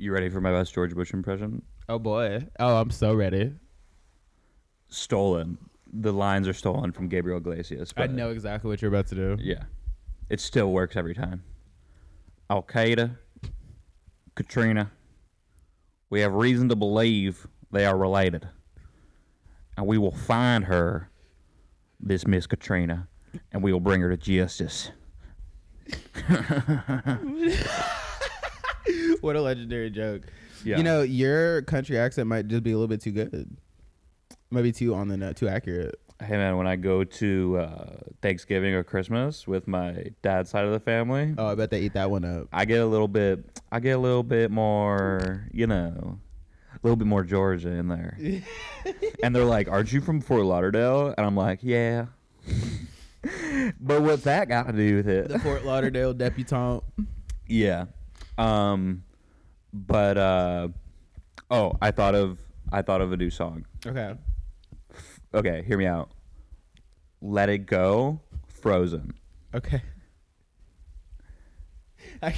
You ready for my best George Bush impression? Oh boy. Oh, I'm so ready. Stolen. The lines are stolen from Gabriel Iglesias. I but- know exactly what you're about to do. Yeah. It still works every time. Al Qaeda, Katrina. We have reason to believe they are related. And we will find her, this Miss Katrina, and we will bring her to justice. what a legendary joke. Yeah. You know, your country accent might just be a little bit too good. Might be too on the nut, too accurate. Hey man, when I go to uh, Thanksgiving or Christmas with my dad's side of the family, Oh, I bet they eat that one up. I get a little bit, I get a little bit more, you know, a little bit more Georgia in there. and they're like, "Aren't you from Fort Lauderdale?" And I'm like, "Yeah." but what's that got to do with it? The Fort Lauderdale debutante. Yeah. Um, but uh, oh, I thought of I thought of a new song. Okay. Okay, hear me out. Let it go, Frozen. Okay.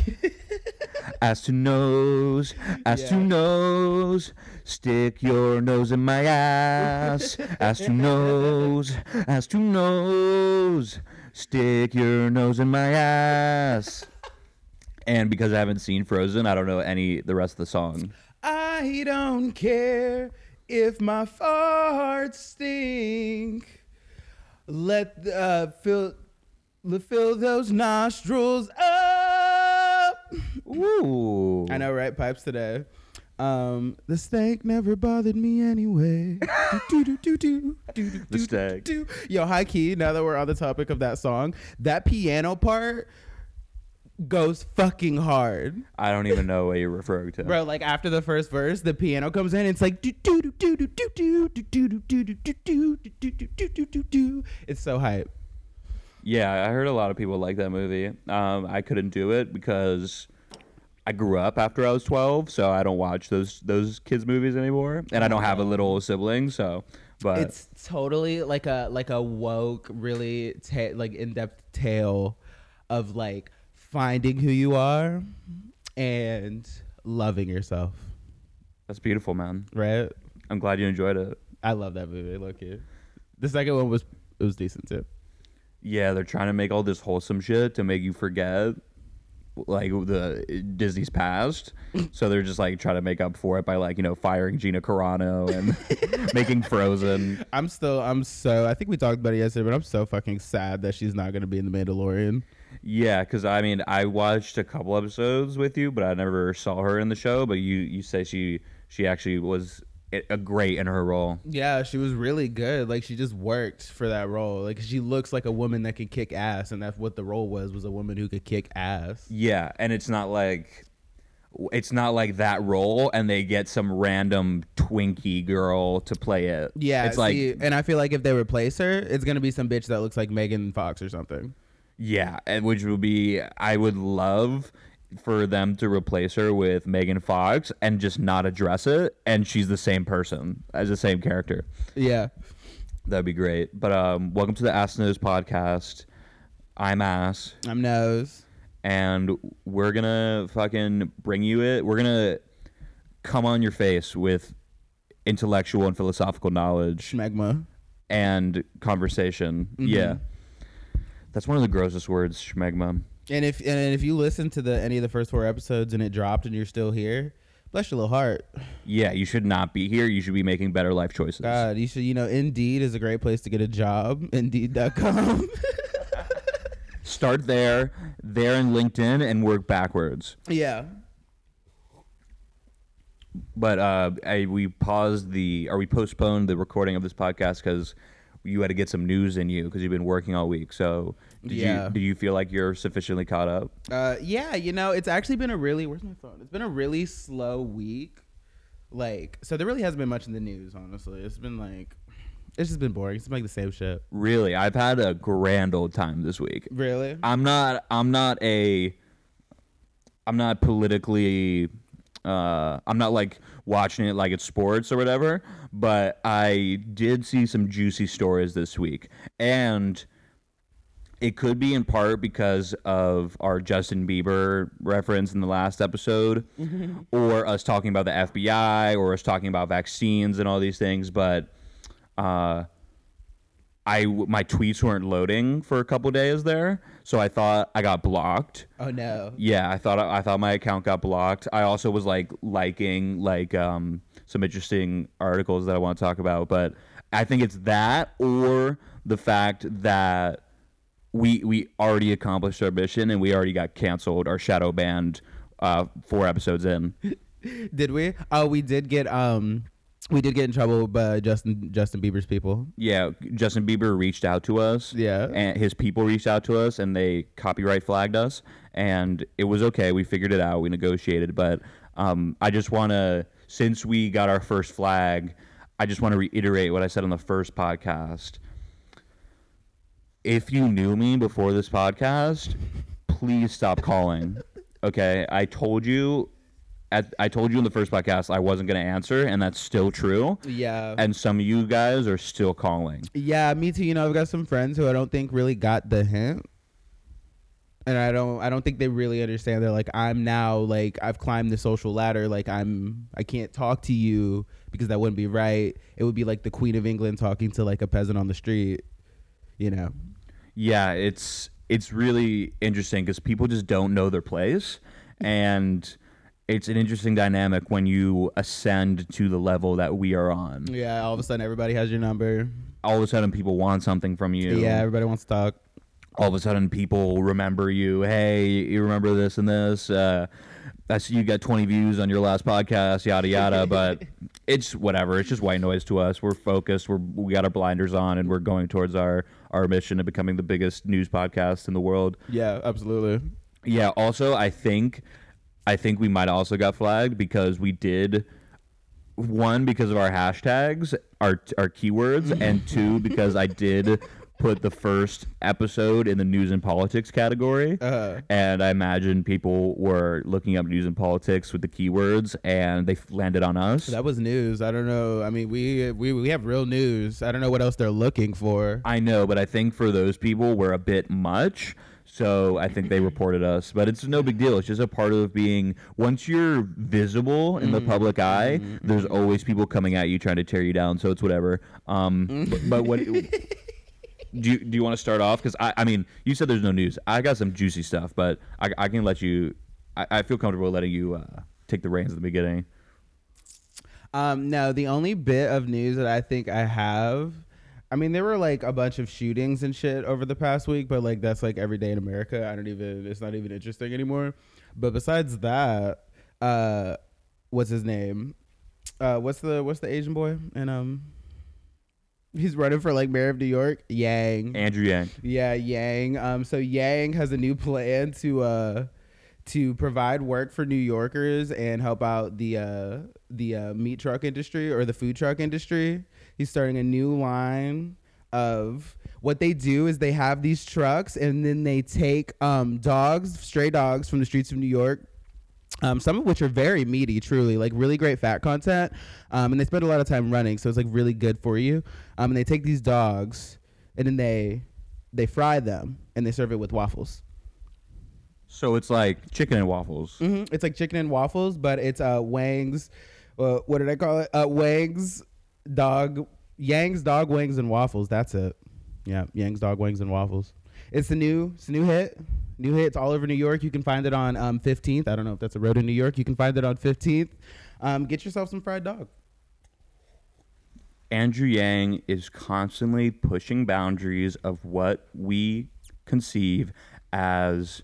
As to nose, as to nose, stick your nose in my ass. as to nose, as to nose, stick your nose in my ass. And because I haven't seen Frozen, I don't know any the rest of the song. I don't care if my farts stink. Let uh, fill fill those nostrils up. Ooh. I know, right? Pipes today. Um, the stank never bothered me anyway. Do, do, do, do, do, do, The do, stank. do. Yo, high key. Now that we're on the topic of that song, that piano part goes fucking hard. I don't even know what you're referring to. Bro, like after the first verse, the piano comes in. It's like do do do do do do do do do do do do do do do do do. It's so hype. Yeah, I heard a lot of people like that movie. Um, I couldn't do it because I grew up after I was 12, so I don't watch those those kids movies anymore, and I don't have a little sibling, so. But It's totally like a like a woke, really ta- like in depth tale of like finding who you are and loving yourself. that's beautiful, man. Right? I'm glad you enjoyed it. I love that movie. Look it. The second one was it was decent too. Yeah, they're trying to make all this wholesome shit to make you forget like the Disney's past. so they're just like trying to make up for it by like, you know, firing Gina Carano and making Frozen. I'm still I'm so I think we talked about it yesterday, but I'm so fucking sad that she's not gonna be in the Mandalorian. Yeah, because I mean, I watched a couple episodes with you, but I never saw her in the show. But you, you say she, she actually was a great in her role. Yeah, she was really good. Like she just worked for that role. Like she looks like a woman that can kick ass, and that's what the role was was a woman who could kick ass. Yeah, and it's not like, it's not like that role, and they get some random Twinkie girl to play it. Yeah, it's like, and I feel like if they replace her, it's gonna be some bitch that looks like Megan Fox or something. Yeah, and which would be, I would love for them to replace her with Megan Fox and just not address it, and she's the same person as the same character. Yeah, That'd be great. But um, welcome to the Ass Nose podcast. I'm Ass, I'm nose. and we're gonna fucking bring you it. We're gonna come on your face with intellectual and philosophical knowledge Schmegma. and conversation. Mhm. Yeah, that's one of the grossest words, schmegma. And if and if you listen to the any of the first four episodes and it dropped and you're still here, bless your little heart. Yeah, you should not be here. You should be making better life choices. God, you should you know Indeed is a great place to get a job. Indeed.com. Start there, there in LinkedIn, and work backwards. yeah. but uh, I, we paused the or we postponed the recording of this podcast because you had to get some news in you because you've been working all week. So did Yeah. you do you feel like you're sufficiently caught up? Uh, yeah, you know, it's actually been a really where's my phone? It's been a really slow week. Like, so there really hasn't been much in the news, honestly. It's been like, it's just been boring. It's been like the same shit. Really, I've had a grand old time this week. Really? I'm not. I'm not a. I'm not politically. Uh, I'm not like watching it like it's sports or whatever. But I did see some juicy stories this week, and It could be in part because of our Justin Bieber reference in the last episode, or us talking about the FBI, or us talking about vaccines and all these things. But uh, I my tweets weren't loading for a couple days there, so I thought I got blocked. Oh no. Yeah, I thought I thought my account got blocked. I also was like liking like um, some interesting articles that I want to talk about, but I think it's that or the fact that we we already accomplished our mission and we already got canceled our shadow banned uh, four episodes in. Did we? Oh, we did get um, we did get in trouble by Justin Justin Bieber's people. Yeah, Justin Bieber reached out to us. Yeah. and his people reached out to us and they copyright flagged us, and it was okay. We figured it out. We negotiated, but um, I just want to, since we got our first flag, I just want to reiterate what I said on the first podcast. If you knew me before this podcast, please stop calling. Okay, I told you. At, I told you in the first podcast I wasn't going to answer, and that's still true. Yeah. And some of you guys are still calling. Yeah, me too. You know, I've got some friends who I don't think really got the hint. And I don't I don't think they really understand. They're like, I'm now like I've climbed the social ladder. Like I'm I can't talk to you because that wouldn't be right. It would be like the Queen of England talking to like a peasant on the street. You know. Yeah, it's it's really interesting because people just don't know their place, and it's an interesting dynamic when you ascend to the level that we are on. Yeah, all of a sudden everybody has your number. All of a sudden, people want something from you. Yeah, everybody wants to talk. All of a sudden, people remember you. Hey, you remember this and this. Uh, I see you got 20 views on your last podcast, yada yada. But it's whatever. It's just white noise to us. We're focused. We're we got our blinders on, and we're going towards our our mission of becoming the biggest news podcast in the world. Yeah, absolutely. Yeah. Also, I think, I think we might also got flagged because we did one because of our hashtags, our our keywords, and two because I did put the first episode in the news and politics category. Uh-huh. And I imagine people were looking up news and politics with the keywords, and they landed on us. That was news. I don't know. I mean, we we we have real news. I don't know what else they're looking for. I know, but I think for those people, we're a bit much. So I think they reported us, but it's no big deal. It's just a part of being. Once you're visible in the public eye, there's always people coming at you trying to tear you down. So it's whatever. Um, but, but what? Do you, do you want to start off? Because I, I mean, you said there's no news. I got some juicy stuff, but I, I can let you. I, I feel comfortable letting you uh, take the reins at the beginning. Um, no, the only bit of news that I think I have, I mean, there were like a bunch of shootings and shit over the past week, but like that's like every day in America. I don't even, it's not even interesting anymore. But besides that, uh, what's his name? Uh, what's the what's the Asian boy? And um, he's running for like mayor of New York. Yang. Andrew Yang. Yeah, Yang. Um, so Yang has a new plan to uh to provide work for New Yorkers and help out the uh the uh, meat truck industry or the food truck industry. He's starting a new line of what they do is they have these trucks and then they take um dogs, stray dogs from the streets of New York um, some of which are very meaty, truly, like really great fat content. Um, and they spend a lot of time running, so it's like really good for you. Um, and they take these dogs and then they they fry them and they serve it with waffles. So it's like chicken and waffles. hmm It's like chicken and waffles, but it's uh Wang's. Uh, what did I call it? Uh, Wang's dog, Yang's dog wings and waffles. That's it. Yeah, Yang's dog wings and waffles. It's a new, it's a new hit. New hits all over New York. You can find it on um, 15th. I don't know if that's a road in New York. You can find it on 15th. Um, get yourself some fried dog. Andrew Yang is constantly pushing boundaries of what we conceive as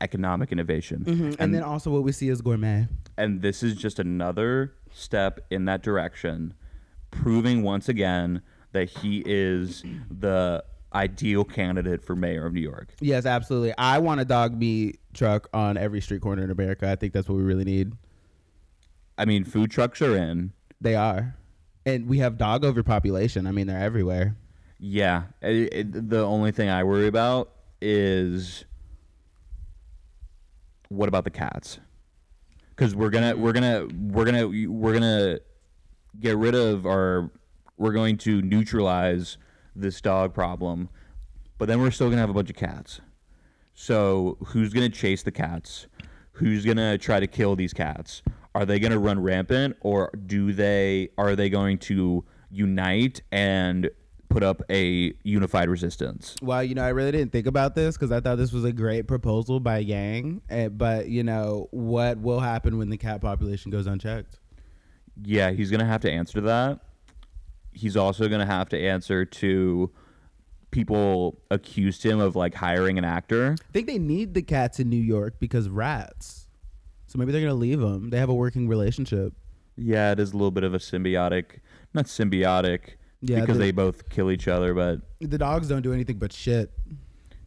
economic innovation. And, And, then also what we see as gourmet. and this is just another step in that direction, proving once again that he is the ideal candidate for mayor of New York. Yes, absolutely. I want a dog meat truck on every street corner in America. I think that's what we really need. I mean, food trucks are in. They are. And we have dog overpopulation. I mean, they're everywhere. Yeah. It- it- the only thing I worry about is what about the cats? Because we're gonna we're gonna we're gonna we're gonna get rid of our we're going to neutralize this dog problem but then we're still gonna have a bunch of cats. So who's gonna chase the cats? Who's gonna try to kill these cats? Are they gonna run rampant, or do they? Are they going to unite and put up a unified resistance? Well, you know, I really didn't think about this because I thought this was a great proposal by Yang. eh, but you know, what will happen when the cat population goes unchecked? Yeah, he's gonna have to answer to that. He's also gonna have to answer to people accused him of like hiring an actor. I think they need the cats in New York because rats. So maybe they're gonna leave them. They have a working relationship. Yeah, it is a little bit of a symbiotic, not symbiotic, Yeah, because the- they both kill each other, but The dogs don't do anything but shit.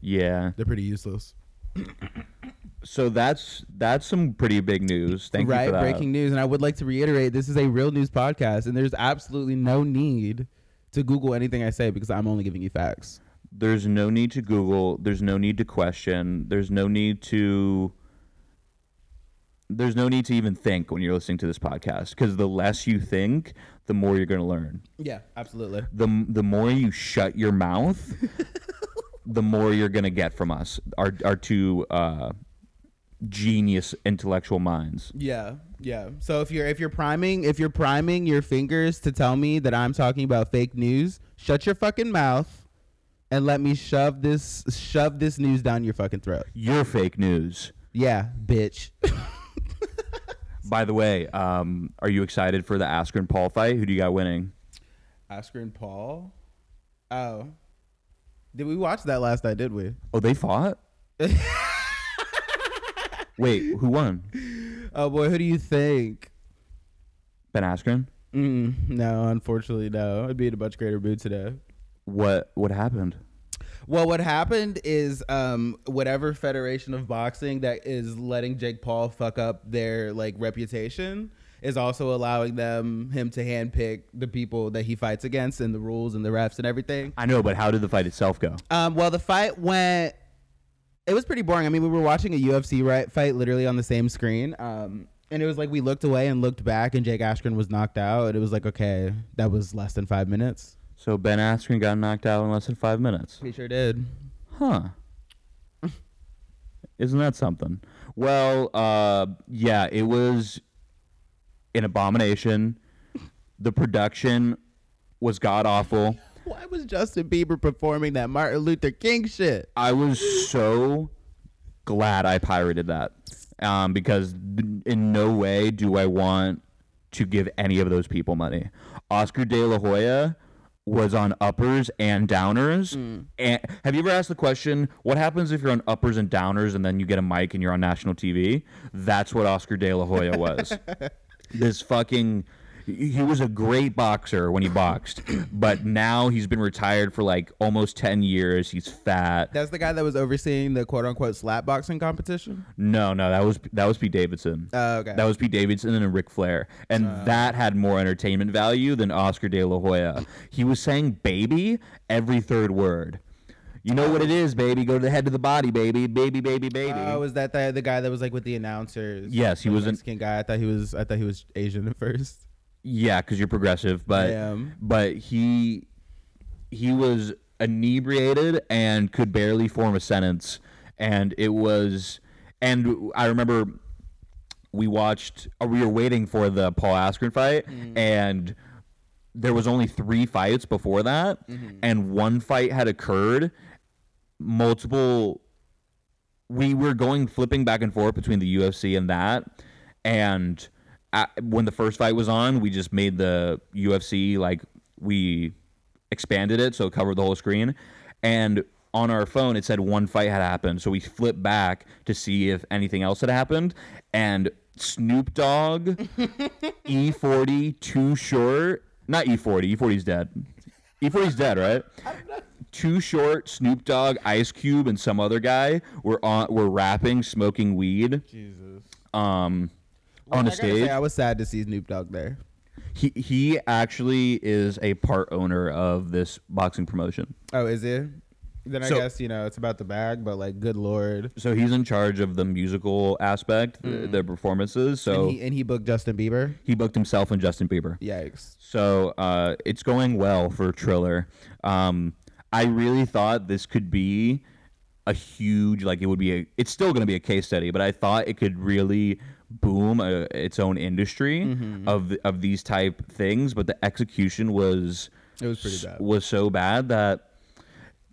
yeah. They're pretty useless. So that's that's some pretty big news. Thank right, you for that. breaking news. And I would like to reiterate this is a real news podcast, and there's absolutely no need to Google anything I say because I'm only giving you facts. There's no need to Google. There's no need to question. There's no need to. There's no need to even think when you're listening to this podcast because the less you think, the more you're going to learn. Yeah, absolutely. the the more you shut your mouth, the more you're gonna get from us. Our our two uh, genius intellectual minds. Yeah, yeah. So if you're if you're priming if you're priming your fingers to tell me that I'm talking about fake news, shut your fucking mouth and let me shove this shove this news down your fucking throat. You're fake news. Yeah, bitch. By the way, um, are you excited for the Askren Paul fight? Who do you got winning? Oscar and Paul. Oh. Did we watch that last night, did we? Oh, they fought. Wait, who won? Oh boy, who do you think? Ben Askren. Mm, no, unfortunately, no. I'd be in a much greater mood today. What what happened? Well, what happened is um, whatever federation of boxing that is letting Jake Paul fuck up their like reputation is also allowing them him to handpick the people that he fights against and the rules and the refs and everything. I know, but how did the fight itself go? Um, well, the fight went. It was pretty boring. I mean, we were watching a UFC right fight literally on the same screen. Um, and it was like we looked away and looked back, and Jake Askren was knocked out. And it was like, okay, that was less than five minutes. So Ben Askren got knocked out in less than five minutes. He sure did. Huh. Isn't that something? Well, uh, yeah, it was an abomination. The production was god awful. Why was Justin Bieber performing that Martin Luther King shit? I was so glad I pirated that um, because in no way do I want to give any of those people money. Oscar De La Hoya was on uppers and downers. And have you ever asked the question, what happens if you're on uppers and downers and then you get a mic and you're on national TV? That's what Oscar De La Hoya was. this fucking he was a great boxer when he boxed, but now he's been retired for like almost 10 years. He's fat. That's the guy that was overseeing the quote unquote slap boxing competition. No, no, that was that was Pete Davidson. Oh, okay. That was Pete Davidson and Ric Flair, and oh. that had more entertainment value than Oscar De La Hoya. He was saying "baby" every third word. You know what it is, baby. Go to the head to the body, baby, baby, baby, baby. Oh, was that the, the guy that was like with the announcers? Yes, he The was an- Mexican guy. I thought he was. I thought he was Asian at first. Yeah, because you're progressive, but am. but he he was inebriated and could barely form a sentence, and it was. And I remember we watched. Or we were waiting for the Paul Askren fight, mm-hmm. and there was only three fights before that, mm-hmm. and one fight had occurred. Multiple. We were going flipping back and forth between the UFC and that, and when the first fight was on, we just made the UFC like we expanded it so it covered the whole screen, and on our phone it said one fight had happened, so we flipped back to see if anything else had happened, and Snoop Dogg, E40, Too Short, not E E40, E40's dead. E40's dead, right? Too Short, Snoop Dogg, Ice Cube, and some other guy were on were rapping, smoking weed Jesus. um, on a I stage. say, I was sad to see Snoop Dogg there. He he actually is a part owner of this boxing promotion. Oh, is it? Then I So- guess you know it's about the bag, but like, good lord. So he's in charge of the musical aspect, the, the performances. So and he, he and he booked Justin Bieber. He booked himself and Justin Bieber. Yikes. So uh, it's going well for Triller. Um, I really thought this could be a huge like it would be a it's still going to be a case study but i thought it could really boom a, its own industry Mm-hmm. of of these type things but the execution was It was pretty bad. was so bad that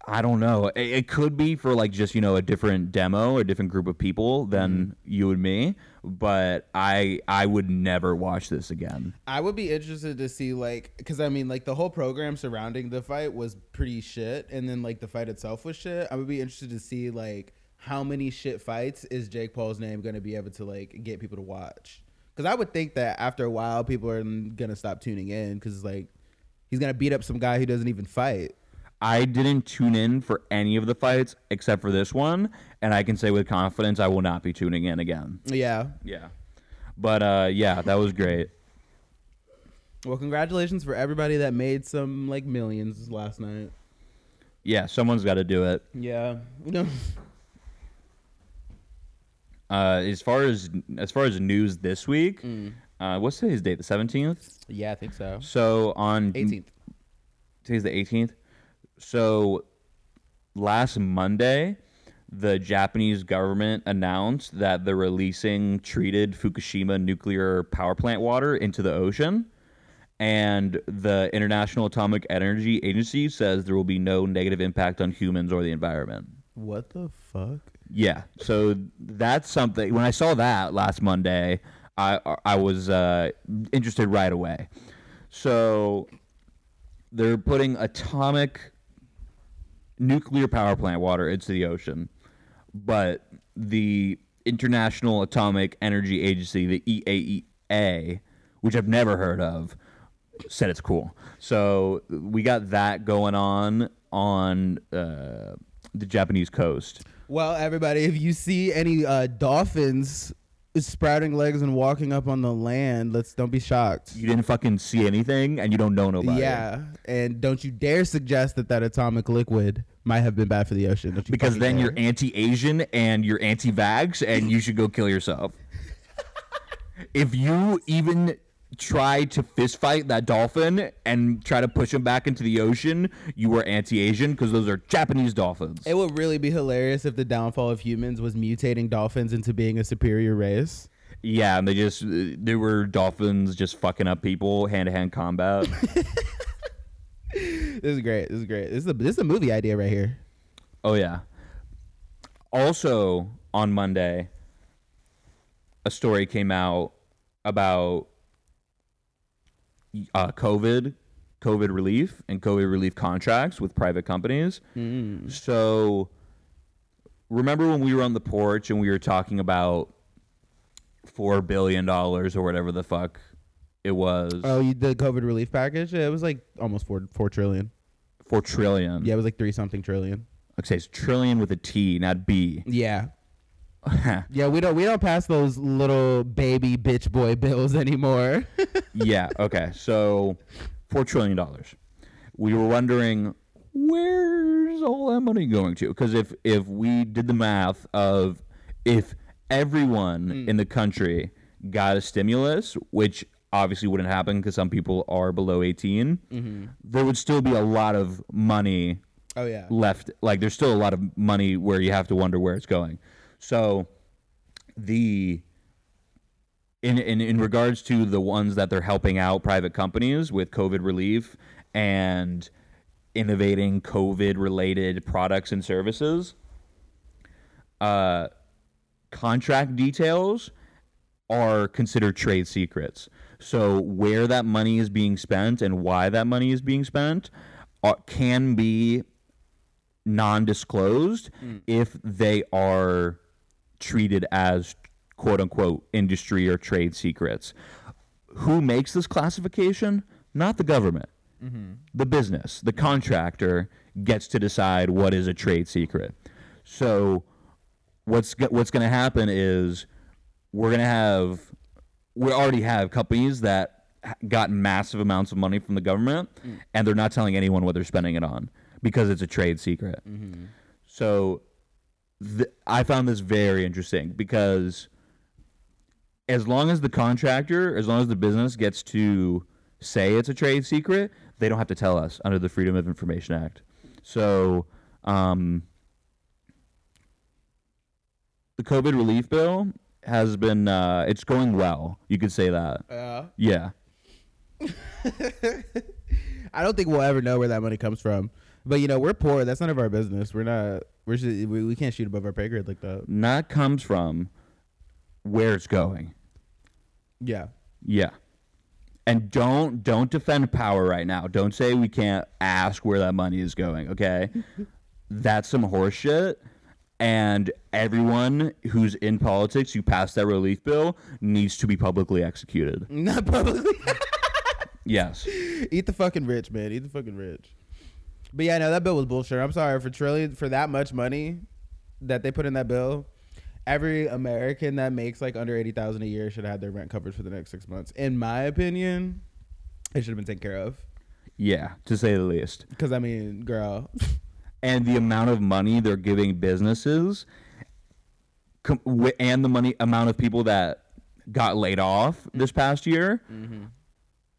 I don't know. It, it could be for like just you know a different demo, a different group of people than Mm-hmm. you and me. But I I would never watch this again. I would be interested to see like because I mean like the whole program surrounding the fight was pretty shit, and then like the fight itself was shit. I would be interested to see like how many shit fights is Jake Paul's name going to be able to like get people to watch? Because I would think that after a while people are gonna stop tuning in because like he's gonna beat up some guy who doesn't even fight. I didn't tune in for any of the fights except for this one, and I can say with confidence I will not be tuning in again. Yeah. Yeah. But uh, yeah, that was great. Well, congratulations for everybody that made some like millions last night. Yeah, someone's got to do it. Yeah. Uh, as far as as far as news this week, Mm. uh, what's today's date? The seventeenth. yeah, I think so. So on 18th. today's the 18th. So last Monday, the Japanese government announced that they're releasing treated Fukushima nuclear power plant water into the ocean. And the International Atomic Energy Agency says there will be no negative impact on humans or the environment. What the fuck? Yeah, so that's something. When I saw that last Monday, I I was uh, interested right away. So they're putting atomic nuclear power plant water into the ocean, but the International Atomic Energy Agency, the EAEA, which I've never heard of, said it's cool. So we got that going on on uh, the Japanese coast. Well, everybody, if you see any uh, dolphins sprouting legs and walking up on the land, let's don't be shocked. You didn't fucking see anything, and you don't know nobody. Yeah, and don't you dare suggest that that atomic liquid might have been bad for the ocean. Because then dare. you're anti-Asian and you're anti-vax, and you should go kill yourself. if you even try to fist fight that dolphin and try to push him back into the ocean, you were anti-Asian because those are Japanese dolphins. It would really be hilarious if the downfall of humans was mutating dolphins into being a superior race. yeah, and they just there were dolphins just fucking up people hand-to-hand combat. This is great. This is great. This is a this is a movie idea right here. Oh yeah. Also on Monday, a story came out about uh, COVID, COVID relief, and COVID relief contracts with private companies. So, remember when we were on the porch and we were talking about four billion dollars or whatever the fuck it was, Oh, you the COVID relief package? It was like almost four four trillion. four trillion. Yeah, it was like three something trillion. Okay, it's trillion with a T, not B. Yeah. Yeah, we don't we don't pass those little baby bitch boy bills anymore. yeah. Okay. So, four trillion dollars. We were wondering where's all that money going to? Because if if we did the math of if everyone hmm. in the country got a stimulus, which obviously wouldn't happen because some people are below 18, mm-hmm. there would still be a lot of money oh yeah. left like there's still a lot of money where you have to wonder where it's going so the in, in in regards to the ones that they're helping out private companies with covid relief and innovating covid related products and services uh contract details are considered trade secrets. So where that money is being spent and why that money is being spent uh, can be non-disclosed if they are treated as quote unquote industry or trade secrets. Who makes this classification? Not the government. Mm-hmm. The business, the contractor gets to decide what is a trade secret. So what's what's going to happen is we're going to have we already have companies that got massive amounts of money from the government mm. and they're not telling anyone what they're spending it on because it's a trade secret. Mm-hmm. So th- I found this very interesting because as long as the contractor, as long as the business gets to say it's a trade secret, they don't have to tell us under the Freedom of Information Act. So, um, the COVID relief bill has been uh, it's going well. You could say that. Yeah. Yeah. I don't think we'll ever know where that money comes from. But you know, we're poor. That's none of our business. We're not. We're just, we, we can't shoot above our pay grade like that. That comes from where it's going. Yeah. Yeah. And don't don't defend power right now. Don't say we can't ask where that money is going, okay? That's some horseshit. And everyone who's in politics who passed that relief bill needs to be publicly executed. Not publicly. Yes. Eat the fucking rich, man. Eat the fucking rich. But yeah, no, that bill was bullshit. I'm sorry for trillion for that much money that they put in that bill. Every American that makes like under eighty thousand a year should have had their rent covered for the next six months. In my opinion, it should have been taken care of. Yeah, to say the least. Because I mean, girl, And the amount of money they're giving businesses com- and the money amount of people that got laid off this past year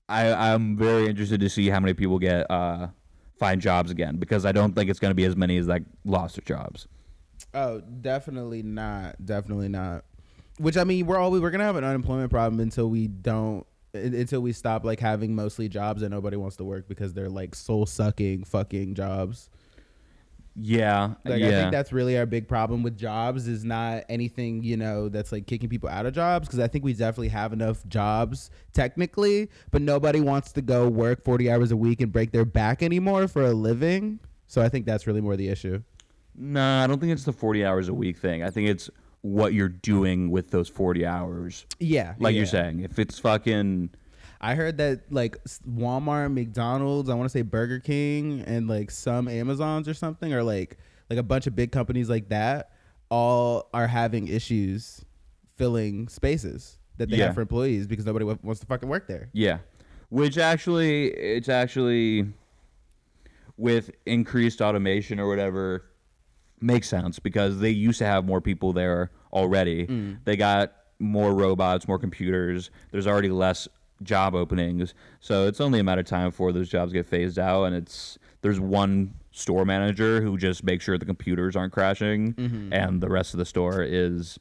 I, I'm very interested to see how many people get uh, find jobs again because I don't think it's going to be as many as that lost their jobs. oh, definitely not, definitely not. Which I mean, we're always we're gonna have an unemployment problem until we don't until we stop like having mostly jobs that nobody wants to work because they're like soul sucking fucking jobs. Yeah, Like yeah, I think that's really our big problem with jobs is not anything, you know, that's like kicking people out of jobs because I think we definitely have enough jobs technically, but nobody wants to go work 40 hours a week and break their back anymore for a living. So I think that's really more the issue. no, I don't think it's the 40 hours a week thing. I think it's what you're doing with those 40 hours. Yeah. Like yeah. you're saying, if it's fucking I heard that like Walmart, McDonald's, I want to say Burger King and like some Amazons or something or like like a bunch of big companies like that all are having issues filling spaces that they Yeah. have for employees because nobody wa- wants to fucking work there. Yeah. Which actually, it's actually with increased automation or whatever, makes sense because they used to have more people there already. Mm. They got more robots, more computers. There's already less job openings. So it's only a matter of time before those jobs get phased out. And it's there's one store manager who just makes sure the computers aren't crashing, mm-hmm. and the rest of the store is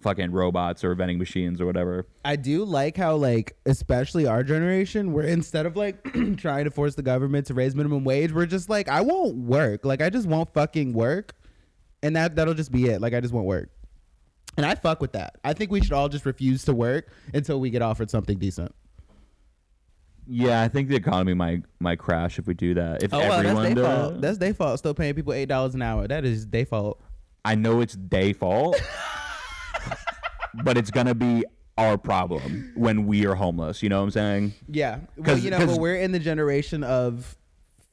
fucking robots or vending machines or whatever. I do like how like especially our generation where instead of like trying to force the government to raise minimum wage, we're just like I won't work. Like I just won't fucking work. And that that'll just be it. Like I just won't work. And I fuck with that. I think we should all just refuse to work until we get offered something decent. Yeah, I think the economy might might crash if we do that. If Oh well, everyone that's their does, fault. That's their fault. Still paying people eight dollars an hour. That is their fault. I know it's their fault, but it's gonna be our problem when we are homeless. You know what I'm saying? Yeah. Well, 'Cause- you know, 'cause- but we're in the generation of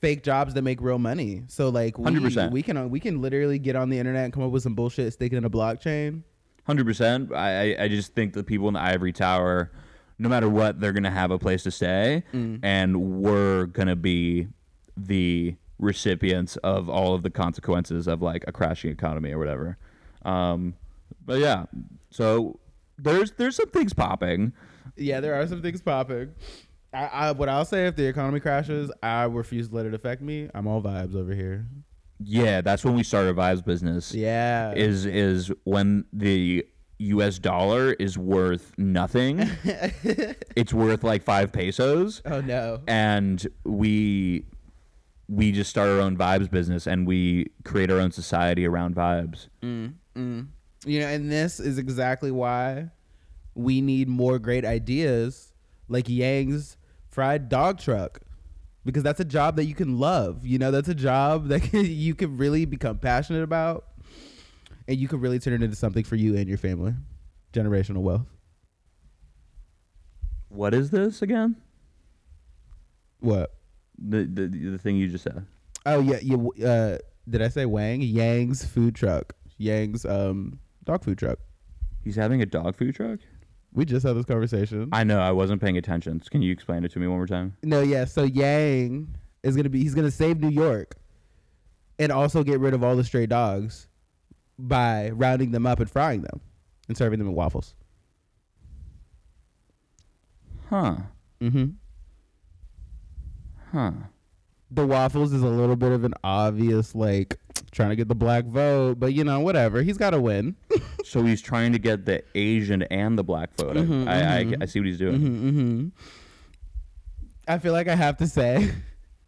fake jobs that make real money. So like we 100%. we can we can literally get on the internet and come up with some bullshit, stick it in a blockchain. Hundred percent. I I I just think the people in the ivory tower, no matter what, they're gonna have a place to stay, Mm. and we're gonna be the recipients of all of the consequences of like a crashing economy or whatever. Um, but yeah, so there's there's some things popping. Yeah, there are some things popping. I, I what I'll say if the economy crashes, I refuse to let it affect me. I'm all vibes over here. Yeah, that's when we start a vibes business. Yeah. Is is when the U.S. dollar is worth nothing. it's worth like five pesos, oh no. and we we just start our own vibes business, and we create our own society around vibes. Mm, mm. You know, and this is exactly why we need more great ideas like Yang's fried dog truck. Because that's a job that you can love. You know, that's a job that can, you can really become passionate about. And you can really turn it into something for you and your family. Generational wealth. What is this again? What? The the the thing you just said. Oh yeah, yeah. Uh, did I say Wang? Yang's food truck. Yang's um dog food truck. He's having a dog food truck. We just had this conversation. I know. I wasn't paying attention. Can you explain it to me one more time? No, yeah. So Yang is gonna be he's gonna save New York, and also get rid of all the stray dogs by rounding them up and frying them and serving them in waffles. Huh. Mm-hmm. Huh. the waffles is a little bit of an obvious like trying to get the black vote, but you know whatever. He's got to win. So he's trying to get the Asian and the black vote. I- Mhm, I, I, see what he's doing. hmm I feel like I have to say.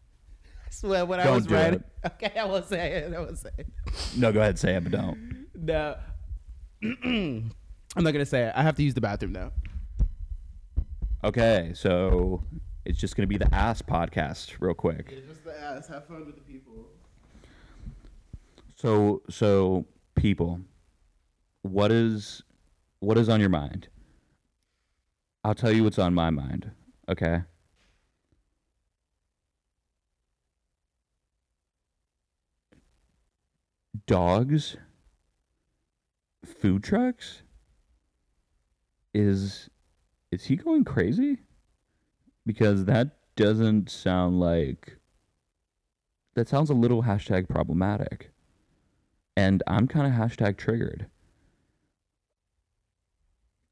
I swear when I Don't was writing. Okay, I will say it. I will say it. No, go ahead and say it, but don't. No. I'm not gonna say it. I have to use the bathroom now. Okay, so it's just gonna be the ass podcast, real quick. just the ass. Have fun with the people. So, so people, what is what is on your mind? I'll tell you what's on my mind. Okay. Dogs, food trucks. Is is he going crazy? Because that doesn't sound like. That sounds a little hashtag problematic and I'm kind of hashtag triggered.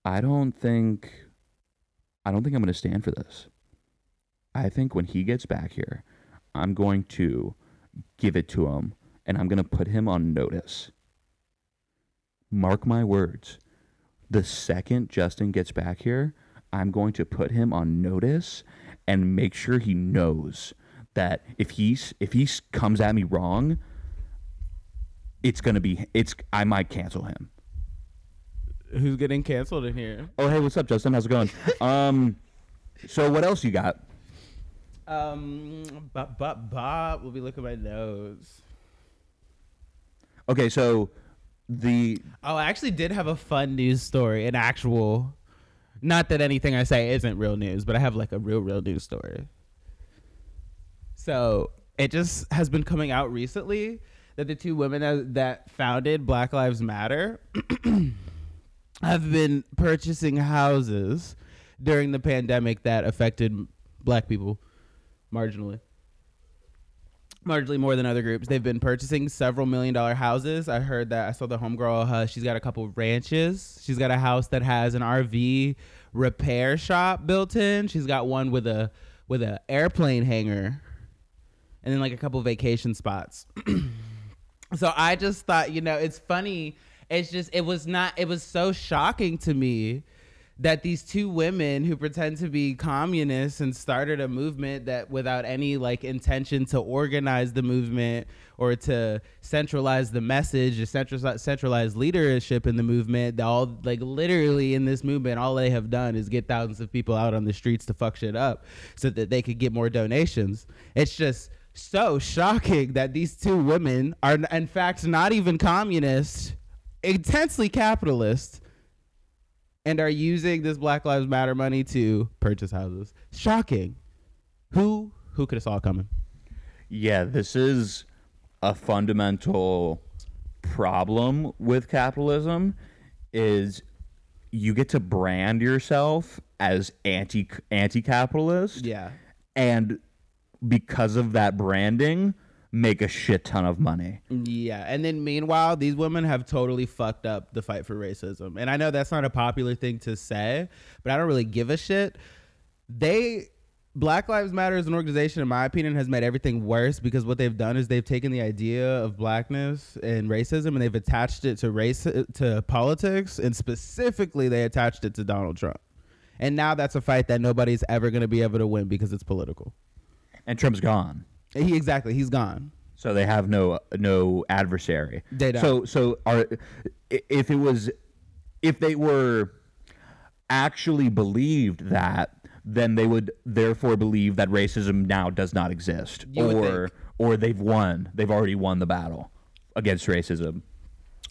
I don't think I don't think I'm going to stand for this. I think when he gets back here, I'm going to give it to him and I'm going to put him on notice. Mark my words. The second Justin gets back here, I'm going to put him on notice and make sure he knows that if he's if he comes at me wrong, it's gonna be it's I might cancel him. Who's getting canceled in here? Oh hey, what's up, Justin? How's it going? um, so what else you got? Um, Bob, Bob, Bob will be looking at my nose. Okay, so the Oh, I actually did have a fun news story, an actual. Not that anything I say isn't real news, but I have like a real, real news story. So it just has been coming out recently that the two women that, that founded Black Lives Matter have been purchasing houses during the pandemic that affected black people marginally. Marginally more than other groups. They've been purchasing several million dollar houses. I heard that. I saw the homegirl. Uh, she's got a couple ranches. She's got a house that has an RV repair shop built in. She's got one with a with a airplane hangar, and then like a couple vacation spots. so I just thought, you know, it's funny. It's just it was not. It was so shocking to me that these two women who pretend to be communists and started a movement that without any like intention to organize the movement or to centralize the message or centralize, centralize leadership in the movement all like literally in this movement all they have done is get thousands of people out on the streets to fuck shit up so that they could get more donations. It's just so shocking that these two women are in fact not even communists intensely capitalist and are using this Black Lives Matter money to purchase houses. Shocking. Who who could have saw it coming? yeah, this is a fundamental problem with capitalism is you get to brand yourself as anti anti capitalist Yeah. and because of that branding make a shit ton of money. Yeah. And then meanwhile, these women have totally fucked up the fight for racism. And I know that's not a popular thing to say, but I don't really give a shit. They Black Lives Matter as an organization, in my opinion, has made everything worse because what they've done is they've taken the idea of blackness and racism and they've attached it to race to politics, and specifically they attached it to Donald Trump. And now that's a fight that nobody's ever going to be able to win because it's political. And Trump's gone. He exactly, he's gone. So they have no no adversary. They don't. So so are if it was if they were actually believed that then they would therefore believe that racism now does not exist You or or they've won. They've already won the battle against racism.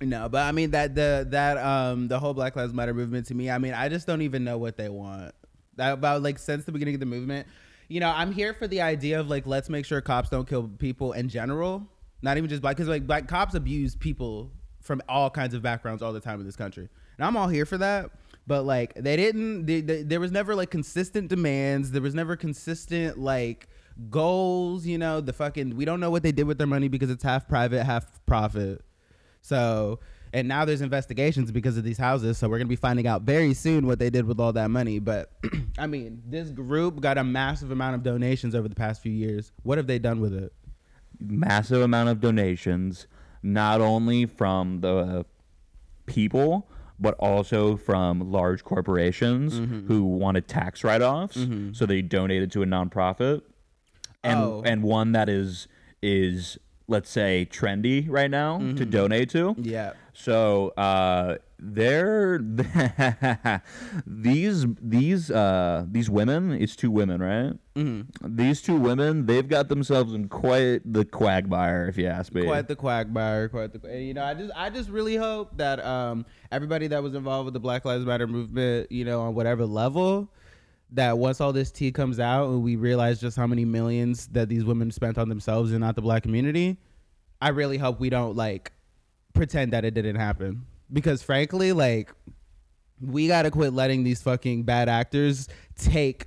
No, but I mean that the that um the whole Black Lives Matter movement to me, I mean, I just don't even know what they want. That about like since the beginning of the movement, you know, I'm here for the idea of like let's make sure cops don't kill people in general, not even just black because like black cops abuse people from all kinds of backgrounds all the time in this country, and I'm all here for that. But like they didn't, they, they, there was never like consistent demands. There was never consistent like goals. You know, the fucking we don't know what they did with their money because it's half private, half profit. So And now there's investigations because of these houses, so we're gonna be finding out very soon what they did with all that money. But I mean, this group got a massive amount of donations over the past few years. What have they done with it? massive amount of donations, not only from the people, but also from large corporations Mm-hmm. who wanted tax write offs. So they donated to a nonprofit. And Oh. and one that is is let's say trendy right now Mm-hmm. to donate to. Yeah. So uh, they're these these uh, these women. It's two women, right? Mm-hmm. These two women, they've got themselves in quite the quagmire, if you ask me. quite the quagmire quite the you know i just i just really hope that um everybody that was involved with the black lives matter movement you know on whatever level that once all this tea comes out and we realize just how many millions that these women spent on themselves and not the black community i really hope we don't like pretend that it didn't happen. Because frankly like we got to quit letting these fucking bad actors take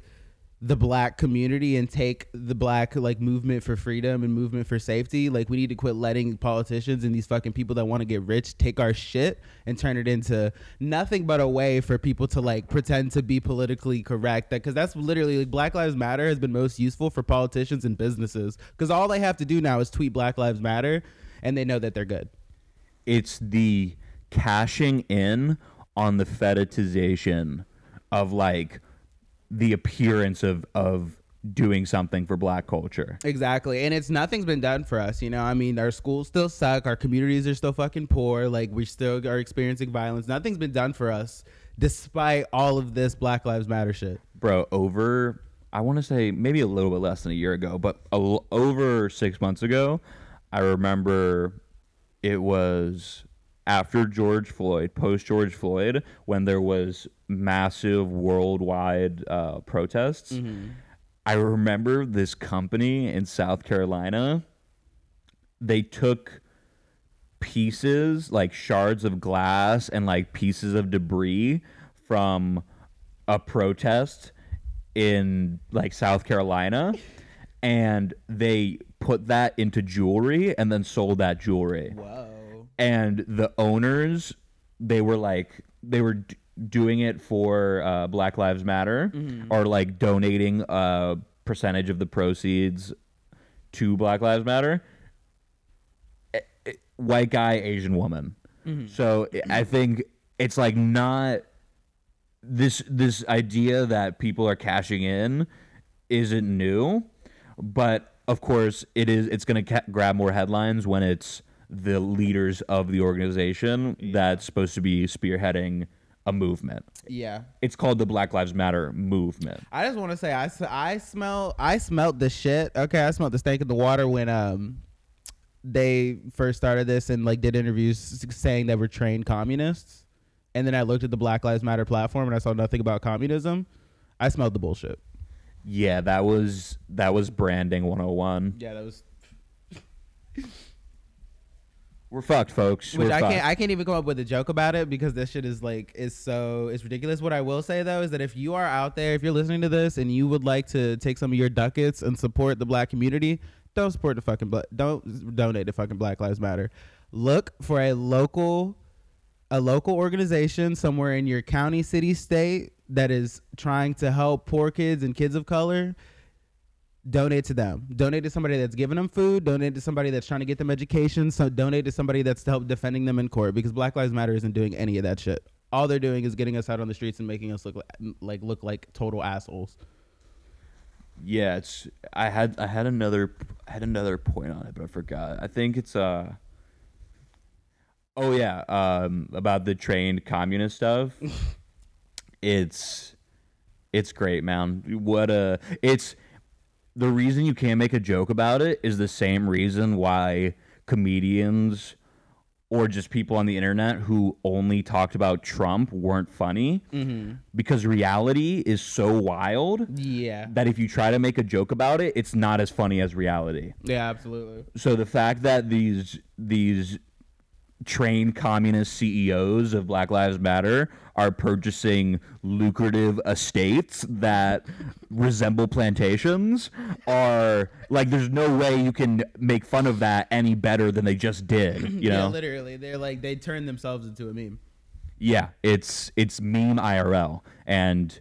the black community and take the black like movement for freedom and movement for safety like we need to quit letting politicians and these fucking people that want to get rich take our shit and turn it into nothing but a way for people to like pretend to be politically correct that because that's literally like black lives matter has been most useful for politicians and businesses because all they have to do now is tweet black lives matter and they know that they're good. It's the cashing in on the fetishization of like the appearance of of doing something for black culture. Exactly. And it's nothing's been done for us, you know. I mean, our schools still suck, our communities are still fucking poor, like we still are experiencing violence. Nothing's been done for us despite all of this Black Lives Matter shit. bro over i want to say maybe a little bit less than a year ago but a over six months ago i remember it was after george floyd post george floyd when there was massive worldwide uh, protests i remember this company in south carolina they took pieces like shards of glass and like pieces of debris from a protest in like South Carolina and they put that into jewelry and then sold that jewelry Whoa. And the owners they were like they were d- doing it for uh, black lives matter or like donating a percentage of the proceeds to black lives matter. Eh, eh, white guy asian woman. So i think it's like not this this idea that people are cashing in isn't new but of course it is it's going to ca- grab more headlines when it's the leaders of the organization that's supposed to be spearheading a movement Yeah. it's called the black lives matter movement I just want to say I, I smell I smelled the shit. Okay, I smelled the stank in the water when um they first started this and like did interviews saying they were trained communists. And then I looked at the Black Lives Matter platform and I saw nothing about communism. I smelled the bullshit. yeah that was that was branding 101 Yeah, that was we're fucked folks Which we're I fucked. can't I can't even come up with a joke about it because this shit is like is so it's ridiculous. What I will say though is that if you are out there, if you're listening to this and you would like to take some of your ducats and support the black community, don't support the fucking black don't donate to fucking Black Lives Matter. Look for a local a local organization somewhere in your county, city, state that is trying to help poor kids and kids of color donate to them. Donate to somebody that's giving them food. Donate to somebody that's trying to get them education. So donate to somebody that's to help defending them in court because Black Lives Matter isn't doing any of that shit. All they're doing is getting us out on the streets and making us look like, like look like total assholes. Yeah, it's I had I had another I had another point on it, but I forgot. I think it's uh Oh yeah, um about the trained communist stuff. it's it's great, man. What a it's the reason you can't make a joke about it is the same reason why comedians or just people on the internet who only talked about Trump weren't funny mm-hmm. because reality is so wild Yeah. that if you try to make a joke about it, it's not as funny as reality. Yeah, absolutely. So the fact that these these trained communist CEOs of Black Lives Matter are purchasing lucrative estates that resemble plantations are like there's no way you can make fun of that any better than they just did, you yeah, know? literally, they're like they turned themselves into a meme. Yeah, it's it's meme IRL and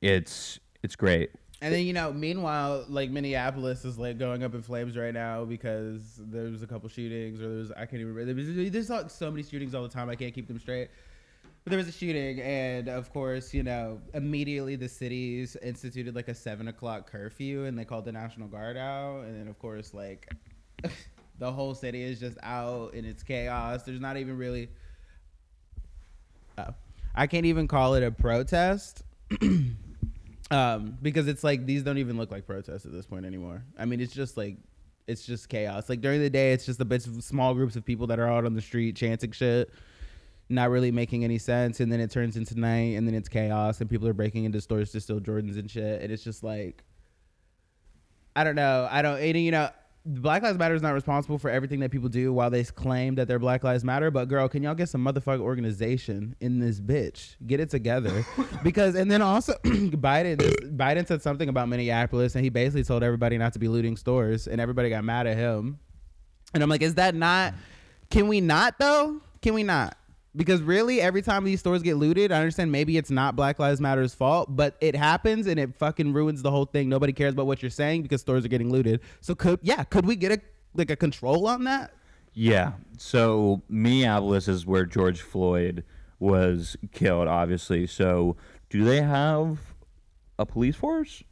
it's it's great. And then you know, meanwhile, like Minneapolis is like going up in flames right now because there was a couple shootings, or there's I can't even remember. There there's like so many shootings all the time. I can't keep them straight. But there was a shooting, and of course, you know, immediately the cities instituted like a seven o'clock curfew, and they called the National Guard out, and then of course, like the whole city is just out and it's chaos. There's not even really. Oh. I can't even call it a protest. um, because it's like these don't even look like protests at this point anymore. I mean, it's just like it's just chaos. Like during the day, it's just a bunch of small groups of people that are out on the street chanting shit, not really making any sense. And then it turns into night, and then it's chaos, and people are breaking into stores to steal Jordans and shit. And it's just like, I don't know. I don't. And, you know, Black Lives Matter is not responsible for everything that people do while they claim that they're Black Lives Matter. But girl, can y'all get some motherfucking organization in this bitch? Get it together, because and then also Biden Biden said something about Minneapolis, and he basically told everybody not to be looting stores, and everybody got mad at him. And I'm like, is that not? Can we not though? Can we not? Because really, every time these stores get looted, I understand maybe it's not Black Lives Matter's fault, but it happens and it fucking ruins the whole thing. Nobody cares about what you're saying because stores are getting looted. So could yeah, could we get a like a control on that? Yeah. So Minneapolis is where George Floyd was killed, obviously. So do they have a police force?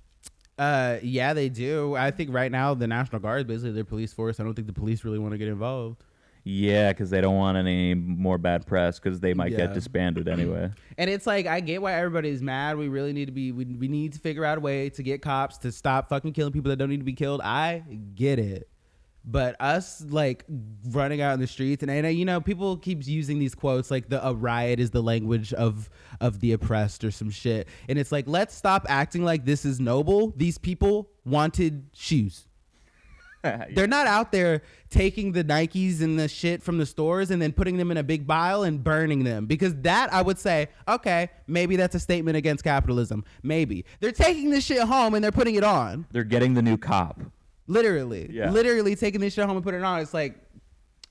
Uh, yeah, they do. I think right now the National Guard is basically their police force. I don't think the police really want to get involved. Yeah, because they don't want any more bad press because they might Yeah. get disbanded anyway. And it's like I get why everybody's mad. We really need to be. We, we need to figure out a way to get cops to stop fucking killing people that don't need to be killed. I get it, but us like running out in the streets and, and uh, you know people keeps using these quotes like the a riot is the language of of the oppressed or some shit. And it's like let's stop acting like this is noble. These people wanted shoes. They're not out there taking the Nikes and the shit from the stores and then putting them in a big pile and burning them. Because that I would say, okay, maybe that's a statement against capitalism. Maybe. They're taking this shit home and they're putting it on. They're getting the new cop. Literally. Yeah. Literally taking this shit home and putting it on. It's like,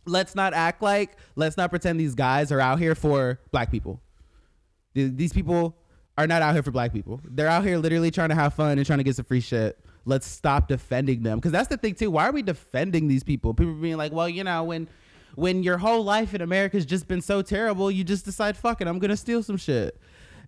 let's not act like, let's not pretend these guys are out here for black people. These people are not out here for black people. They're out here literally trying to have fun and trying to get some free shit. Let's stop defending them because that's the thing too. Why are we defending these people? People being like, well, you know, when when your whole life in America's just been so terrible, you just decide, fuck it, I'm gonna steal some shit.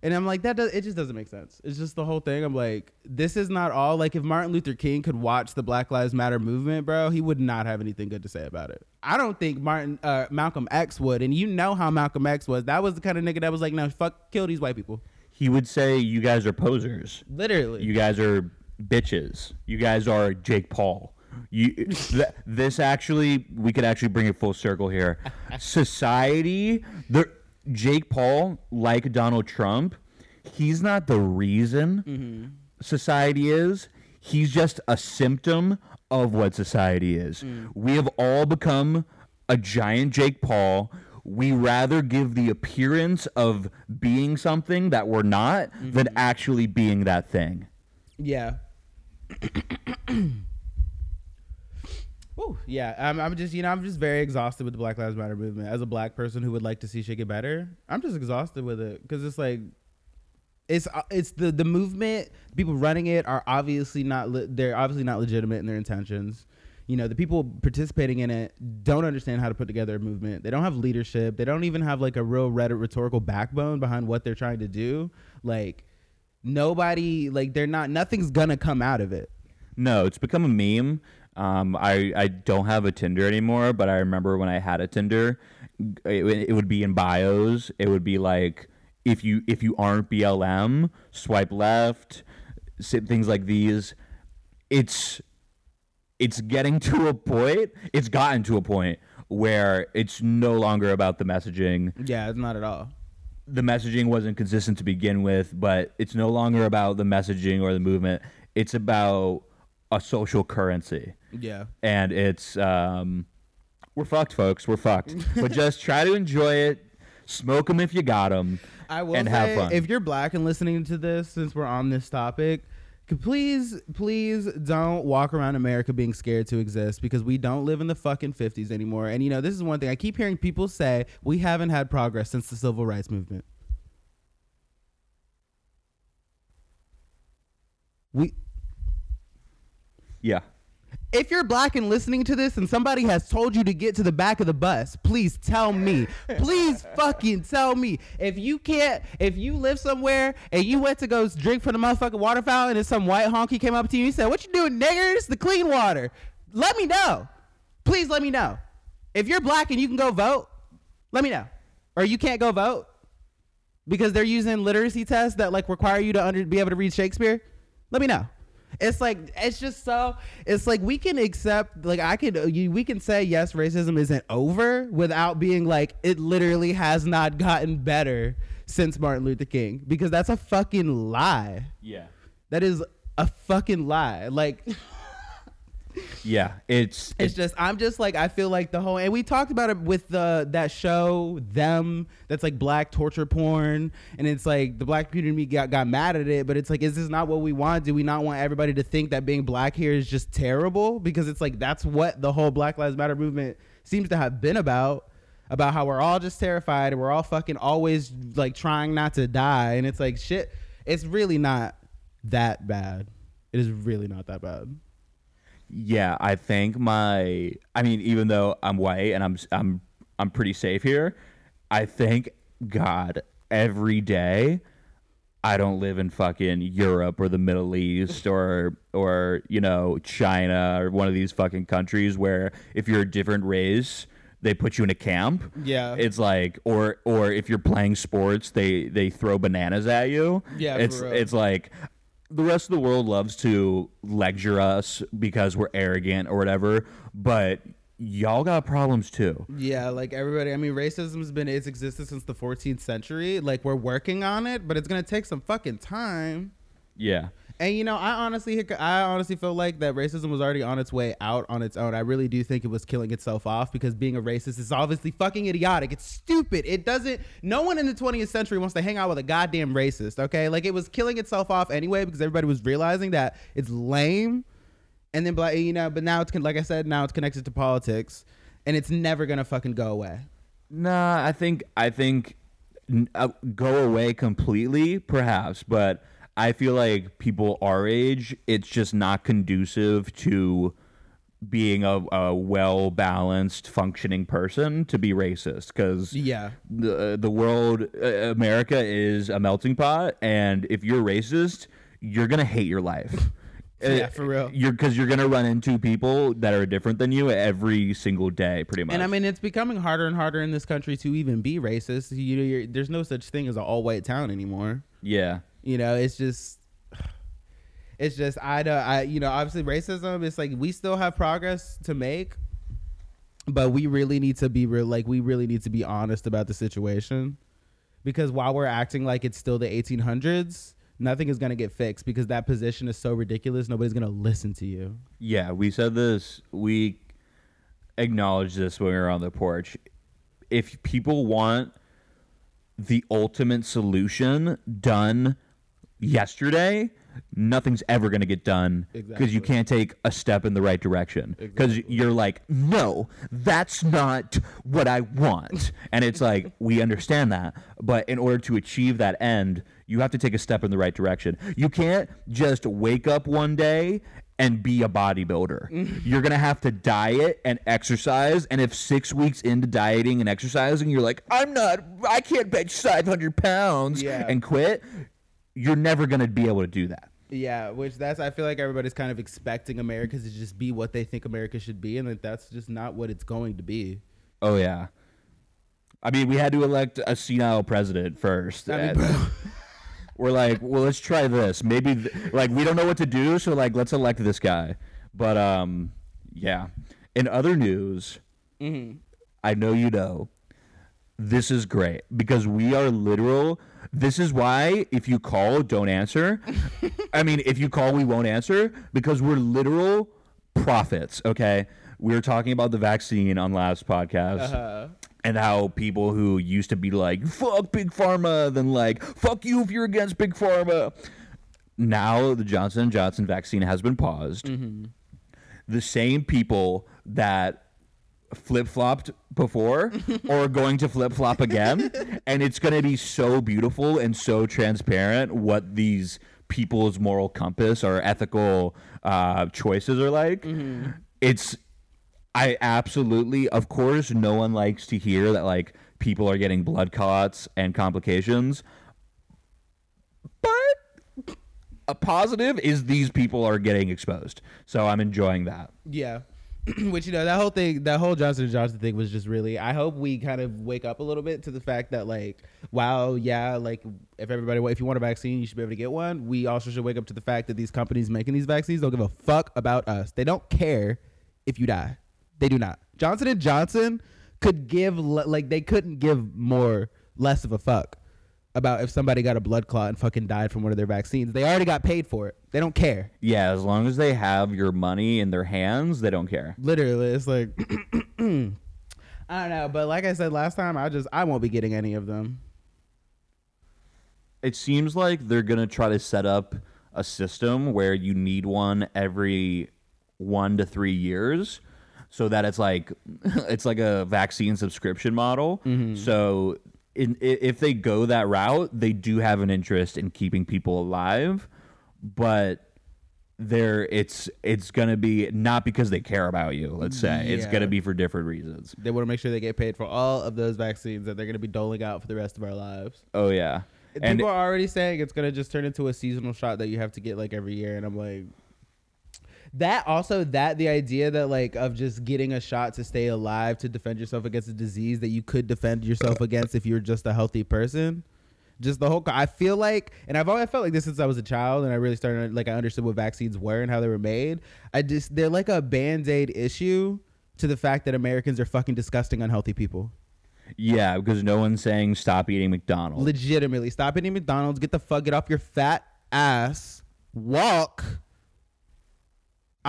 And I'm like, that does it just doesn't make sense. It's just the whole thing. I'm like, this is not all. Like, if Martin Luther King could watch the Black Lives Matter movement, bro, he would not have anything good to say about it. I don't think Martin uh, Malcolm X would. And you know how Malcolm X was. That was the kind of nigga that was like, no, fuck, kill these white people. He would say, "You guys are posers. Literally. You guys are bitches. You guys are Jake Paul." You, th- this actually, we could actually bring it full circle here. Society, the Jake Paul, like Donald Trump, he's not the reason mm-hmm. society is. He's just a symptom of what society is. Mm. We have all become a giant Jake Paul. We rather give the appearance of being something that we're not than mm-hmm. actually being that thing. Yeah. Ooh, yeah, I'm, I'm just, you know, I'm just very exhausted with the Black Lives Matter movement. As a black person who would like to see shit get better, I'm just exhausted with it because it's like, it's uh, it's the the movement. People running it are obviously not. Le- they're obviously not legitimate in their intentions. You know, the people participating in it don't understand how to put together a movement. They don't have leadership. They don't even have like a real rhetor- rhetorical backbone behind what they're trying to do. Like nobody, like they're not. Nothing's gonna come out of it. No, it's become a meme. Um, I, I don't have a Tinder anymore, but I remember when I had a Tinder, it, it would be in bios. It would be like if you if you aren't BLM, swipe left, things like these. It's it's getting to a point. It's gotten to a point where it's no longer about the messaging. Yeah, it's not at all. The messaging wasn't consistent to begin with, but it's no longer about the messaging or the movement. It's about a social currency Yeah. and it's um, we're fucked, folks. We're fucked. but just try to enjoy it. Smoke them if you got them. I will and say, have fun. if you're black and listening to this, since we're on this topic, please, please don't walk around America being scared to exist because we don't live in the fucking 50s anymore. And you know, this is one thing I keep hearing people say we haven't had progress since the civil rights movement. We Yeah. If you're black and listening to this and somebody has told you to get to the back of the bus, please tell me. please fucking tell me. If you can't, if you live somewhere and you went to go drink from the motherfucking water fountain and some white honky came up to you and said, What you doing, niggers? The clean water. Let me know. Please let me know. If you're black and you can go vote, let me know. Or you can't go vote because they're using literacy tests that like require you to under, be able to read Shakespeare, let me know. It's like it's just so it's like we can accept like I could you, we can say yes racism isn't over without being like it literally has not gotten better since Martin Luther King because that's a fucking lie. Yeah. That is a fucking lie. Like Yeah. It's it's just I'm just like I feel like the whole and we talked about it with the that show them that's like black torture porn and it's like the black community got got mad at it but it's like is this not what we want? Do we not want everybody to think that being black here is just terrible? Because it's like that's what the whole Black Lives Matter movement seems to have been about about how we're all just terrified and we're all fucking always like trying not to die and it's like shit it's really not that bad. It is really not that bad Yeah, I think my I mean even though I'm white and I'm I'm I'm pretty safe here, I thank God every day I don't live in fucking Europe or the Middle East or or you know China or one of these fucking countries where if you're a different race they put you in a camp. Yeah. It's like or or if you're playing sports they they throw bananas at you. Yeah, It's it's like the rest of the world loves to lecture us because we're arrogant or whatever, but y'all got problems too. Yeah, like everybody. I mean, racism's been its existence since the 14th century. Like we're working on it, but it's gonna take some fucking time. Yeah. And you know, I honestly, I honestly feel like that racism was already on its way out on its own. I really do think it was killing itself off because being a racist is obviously fucking idiotic. It's stupid. It doesn't. No one in the 20th century wants to hang out with a goddamn racist. Okay, like it was killing itself off anyway because everybody was realizing that it's lame. And then, black, you know, but now it's like I said, now it's connected to politics, and it's never gonna fucking go away. Nah, I think I think uh, go away completely, perhaps, but I feel like people our age, it's just not conducive to being a, a well balanced, functioning person to be racist because Yeah. the the world, uh, America is a melting pot, and if you're racist, you're gonna hate your life. Yeah, Uh, for real. You're because you're gonna run into people that are different than you every single day, pretty much. And I mean, it's becoming harder and harder in this country to even be racist. You know, you're, there's no such thing as an all white town anymore. yeah. You know, it's just, it's just I don't, I you know, obviously racism. It's like we still have progress to make, but we really need to be real. Like we really need to be honest about the situation, because while we're acting like it's still the 1800s, nothing is gonna get fixed because that position is so ridiculous. Nobody's gonna listen to you. Yeah, we said this. We acknowledged this when we were on the porch. If people want the ultimate solution done yesterday, nothing's ever going to get done because you can't take a step in the right direction. Because you're like, no, that's not what I want. and it's like, we understand that. But in order to achieve that end, you have to take a step in the right direction. You can't just wake up one day and be a bodybuilder. You're gonna have to diet and exercise. And if six weeks into dieting and exercising, you're like, I'm not, I can't bench 500 pounds Yeah. and quit, you're never gonna be able to do that. Yeah, which that's I feel like everybody's kind of expecting America to just be what they think America should be, and that that's just not what it's going to be. Oh yeah. I mean, we had to elect a senile president first. I mean. We're like, well, let's try this. Maybe, th- like, we don't know what to do, so like, let's elect this guy. But um, yeah. In other news, I know you know, this is great because we are literal. This is why if you call, don't answer. I mean, if you call, we won't answer because we're literal prophets. Okay, we were talking about the vaccine on last podcast. Uh-huh. And how people who used to be like "fuck big pharma," then like "fuck you if you're against big pharma." Now the Johnson Johnson vaccine has been paused. The same people that flip flopped before or going to flip flop again, and it's going to be so beautiful and so transparent what these people's moral compass or ethical uh, choices are like. It's I absolutely, of course, no one likes to hear that like people are getting blood clots and complications. But a positive is these people are getting exposed. So I'm enjoying that. Yeah. Which you know that whole thing, that whole Johnson and Johnson thing was just really. I hope we kind of wake up a little bit to the fact that like, wow, yeah, like if everybody, if you want a vaccine, you should be able to get one. We also should wake up to the fact that these companies making these vaccines don't give a fuck about us. They don't care if you die. They do not. Johnson and Johnson could give like they couldn't give more less of a fuck about if somebody got a blood clot and fucking died from one of their vaccines. They already got paid for it. They don't care. Yeah, as long as they have your money in their hands, they don't care. literally it's like i don't know but like i said last time i just i won't be getting any of them It seems like they're going to try to set up a system where you need one every 1 to 3 years so that it's like it's like a vaccine subscription model. Mm-hmm. So in, if they go that route, they do have an interest in keeping people alive, but there it's it's going to be not because they care about you, let's say. It's going to be for different reasons. they want to make sure they get paid for all of those vaccines that they're going to be doling out for the rest of our lives Oh yeah. And people are already saying it's going to just turn into a seasonal shot that you have to get like every year and i'm like that also that the idea that like of just getting a shot to stay alive to defend yourself against a disease that you could defend yourself against if you're just a healthy person. Just the whole i feel like and i've always felt like this since i was a child and i really started like i understood what vaccines were and how they were made. I just they're like a band-aid issue to the fact that americans are fucking disgusting unhealthy people. Yeah, because no one's saying stop eating McDonald's. legitimately stop eating mcdonald's get the fuck get off your fat ass walk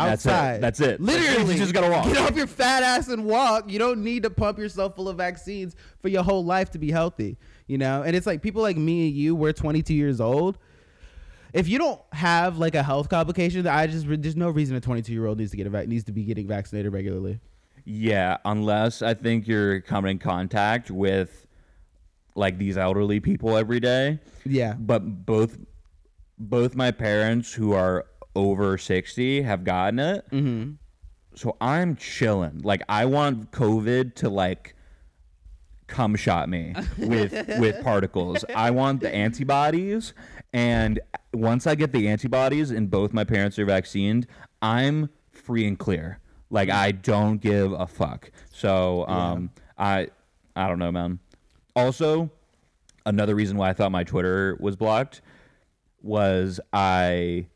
That's it. That's it. literally You just gotta walk. get off your fat ass and walk you don't need to pump yourself full of vaccines for your whole life to be healthy you know and it's like people like me and you we're 22 years old if you don't have like a health complication that i just there's no reason a 22 year old needs to get a needs to be getting vaccinated regularly Yeah, unless I think you're coming in contact with like these elderly people every day. yeah But both both my parents who are over 60 have gotten it. mm-hmm. So I'm chilling. Like I want COVID to like come shot me with with particles. I want the antibodies and once I get the antibodies and both my parents are vaccinated, I'm free and clear. Like I don't give a fuck. So um I I don't know, man. Also, another reason why I thought my Twitter was blocked was I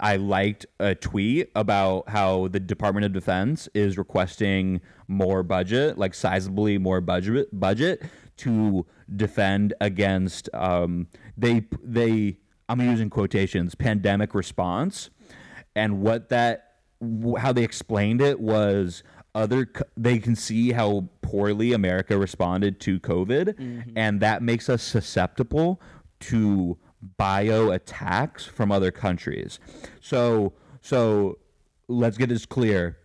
I liked a tweet about how the Department of Defense is requesting more budget, like sizably more budget budget to defend against um they they I'm using quotations pandemic response. And what that how they explained it was other they can see how poorly America responded to COVID. And that makes us susceptible to bio attacks from other countries. So so let's get this clear.